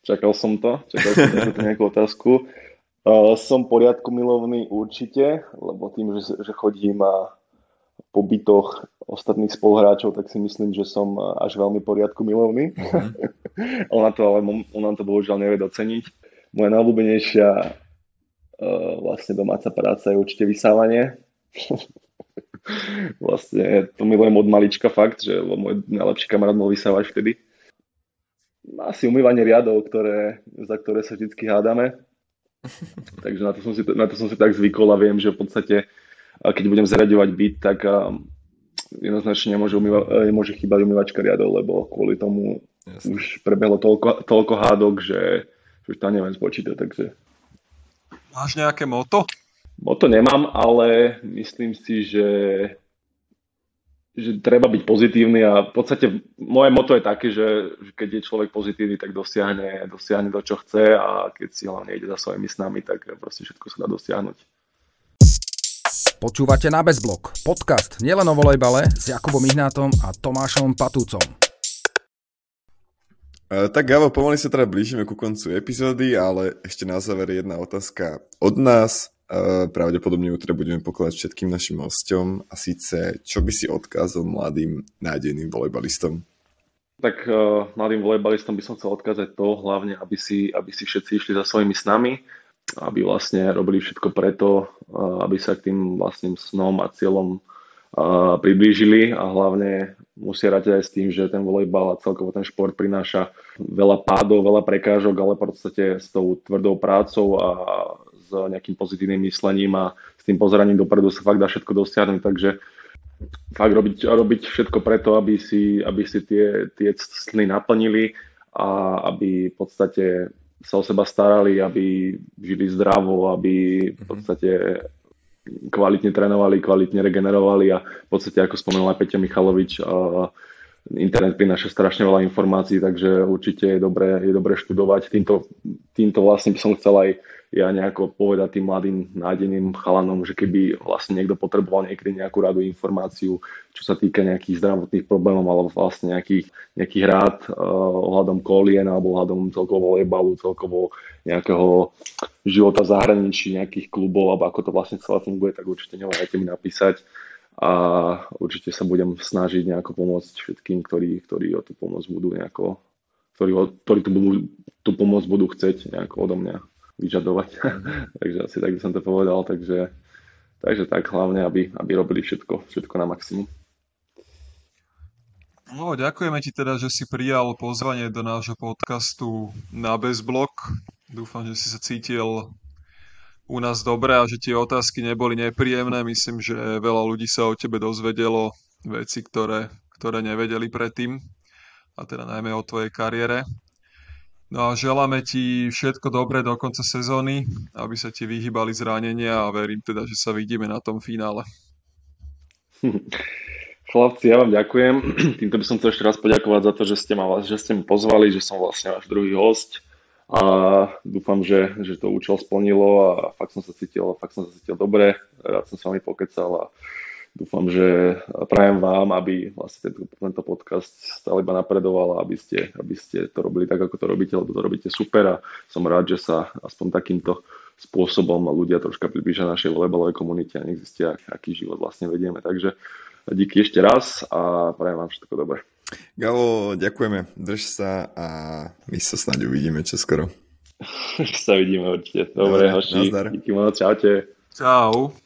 Čakal som to, čakal som to nejakú otázku. Uh, som poriadku milovný určite, lebo tým, že, že chodím a po bytoch ostatných spoluhráčov, tak si myslím, že som uh, až veľmi poriadku milovný. ona to ale ona to bohužiaľ nevie doceniť. Moja najobľúbenejšia uh, vlastne domáca práca je určite vysávanie. vlastne to milujem od malička fakt, že môj najlepší kamarát bol vysávač vtedy. Asi umývanie riadov, ktoré, za ktoré sa vždy hádame. Takže na to, som si, na to som si tak zvykol a viem, že v podstate, keď budem zariadovať byt, tak jednoznačne nemôže, umýva, nemôže chýbať umývačka riadov, lebo kvôli tomu Jasne. už prebehlo toľko, toľko hádok, že, už tam neviem spočítať. Takže Máš nejaké moto? moto nemám, ale myslím si, že že treba byť pozitívny a v podstate moje moto je také, že, že keď je človek pozitívny, tak dosiahne, dosiahne to, čo chce a keď si hlavne ide za svojimi snami, tak proste všetko sa dá dosiahnuť. Počúvate na Bezblok, podcast nielen o volejbale s Jakubom Ihnátom a Tomášom Patúcom. Uh, tak Gabo, pomaly sa teda blížime ku koncu epizódy, ale ešte na záver jedna otázka od nás. Uh, pravdepodobne ju teda budeme pokladať všetkým našim hosťom a síce, čo by si odkázal mladým nádejným volejbalistom? Tak uh, mladým volejbalistom by som chcel odkázať to, hlavne, aby si, aby si všetci išli za svojimi snami, aby vlastne robili všetko preto, aby sa k tým vlastným snom a cieľom priblížili a hlavne musia rátať aj s tým, že ten volejbal a celkovo ten šport prináša veľa pádov, veľa prekážok, ale v podstate s tou tvrdou prácou a s nejakým pozitívnym myslením a s tým pozeraním dopredu sa fakt dá všetko dosiahnuť, takže fakt robiť, robiť všetko preto, aby si, aby si tie, tie sny naplnili a aby v podstate sa o seba starali, aby žili zdravo, aby v podstate kvalitne trénovali, kvalitne regenerovali a v podstate, ako spomenul aj Peťa Michalovič, internet prináša strašne veľa informácií, takže určite je dobré, je dobré študovať. Týmto, týmto vlastne by som chcel aj ja nejako povedať tým mladým nádeným chalanom, že keby vlastne niekto potreboval niekedy nejakú radu informáciu, čo sa týka nejakých zdravotných problémov alebo vlastne nejakých, nejakých rád uh, ohľadom kolien alebo ohľadom celkovo volejbalu, celkovo nejakého života v zahraničí, nejakých klubov alebo ako to vlastne celé funguje, tak určite neváhajte mi napísať. A určite sa budem snažiť nejako pomôcť všetkým, ktorí, ktorí o tú pomoc budú nejako, ktorí, ktorí tú, tú pomoc budú chcieť nejako odo mňa vyžadovať. takže asi tak by som to povedal, takže, takže tak hlavne, aby, aby robili všetko, všetko na maximum. No, ďakujeme ti teda, že si prijal pozvanie do nášho podcastu na Bezblok. Dúfam, že si sa cítil u nás dobre a že tie otázky neboli nepríjemné. Myslím, že veľa ľudí sa o tebe dozvedelo veci, ktoré, ktoré nevedeli predtým a teda najmä o tvojej kariére. No a želáme ti všetko dobré do konca sezóny, aby sa ti vyhýbali zranenia a verím teda, že sa vidíme na tom finále. Chlapci, ja vám ďakujem. Týmto by som chcel ešte raz poďakovať za to, že ste ma, že ste ma pozvali, že som vlastne váš druhý host a dúfam, že, že to účel splnilo a fakt som sa cítil, fakt som sa cítil dobre, rád som s vami pokecal a dúfam, že prajem vám, aby vlastne tento, tento podcast stále iba napredoval a aby ste, aby ste to robili tak, ako to robíte, lebo to robíte super a som rád, že sa aspoň takýmto spôsobom ľudia troška približia našej volejbalovej komunite a nech zistia, aký život vlastne vedieme. Takže díky ešte raz a prajem vám všetko dobré. Galo, ďakujeme, drž sa a my sa snáď uvidíme čoskoro. sa vidíme určite. Dobre, Dobre hoši, díky moc, čaute. Čau.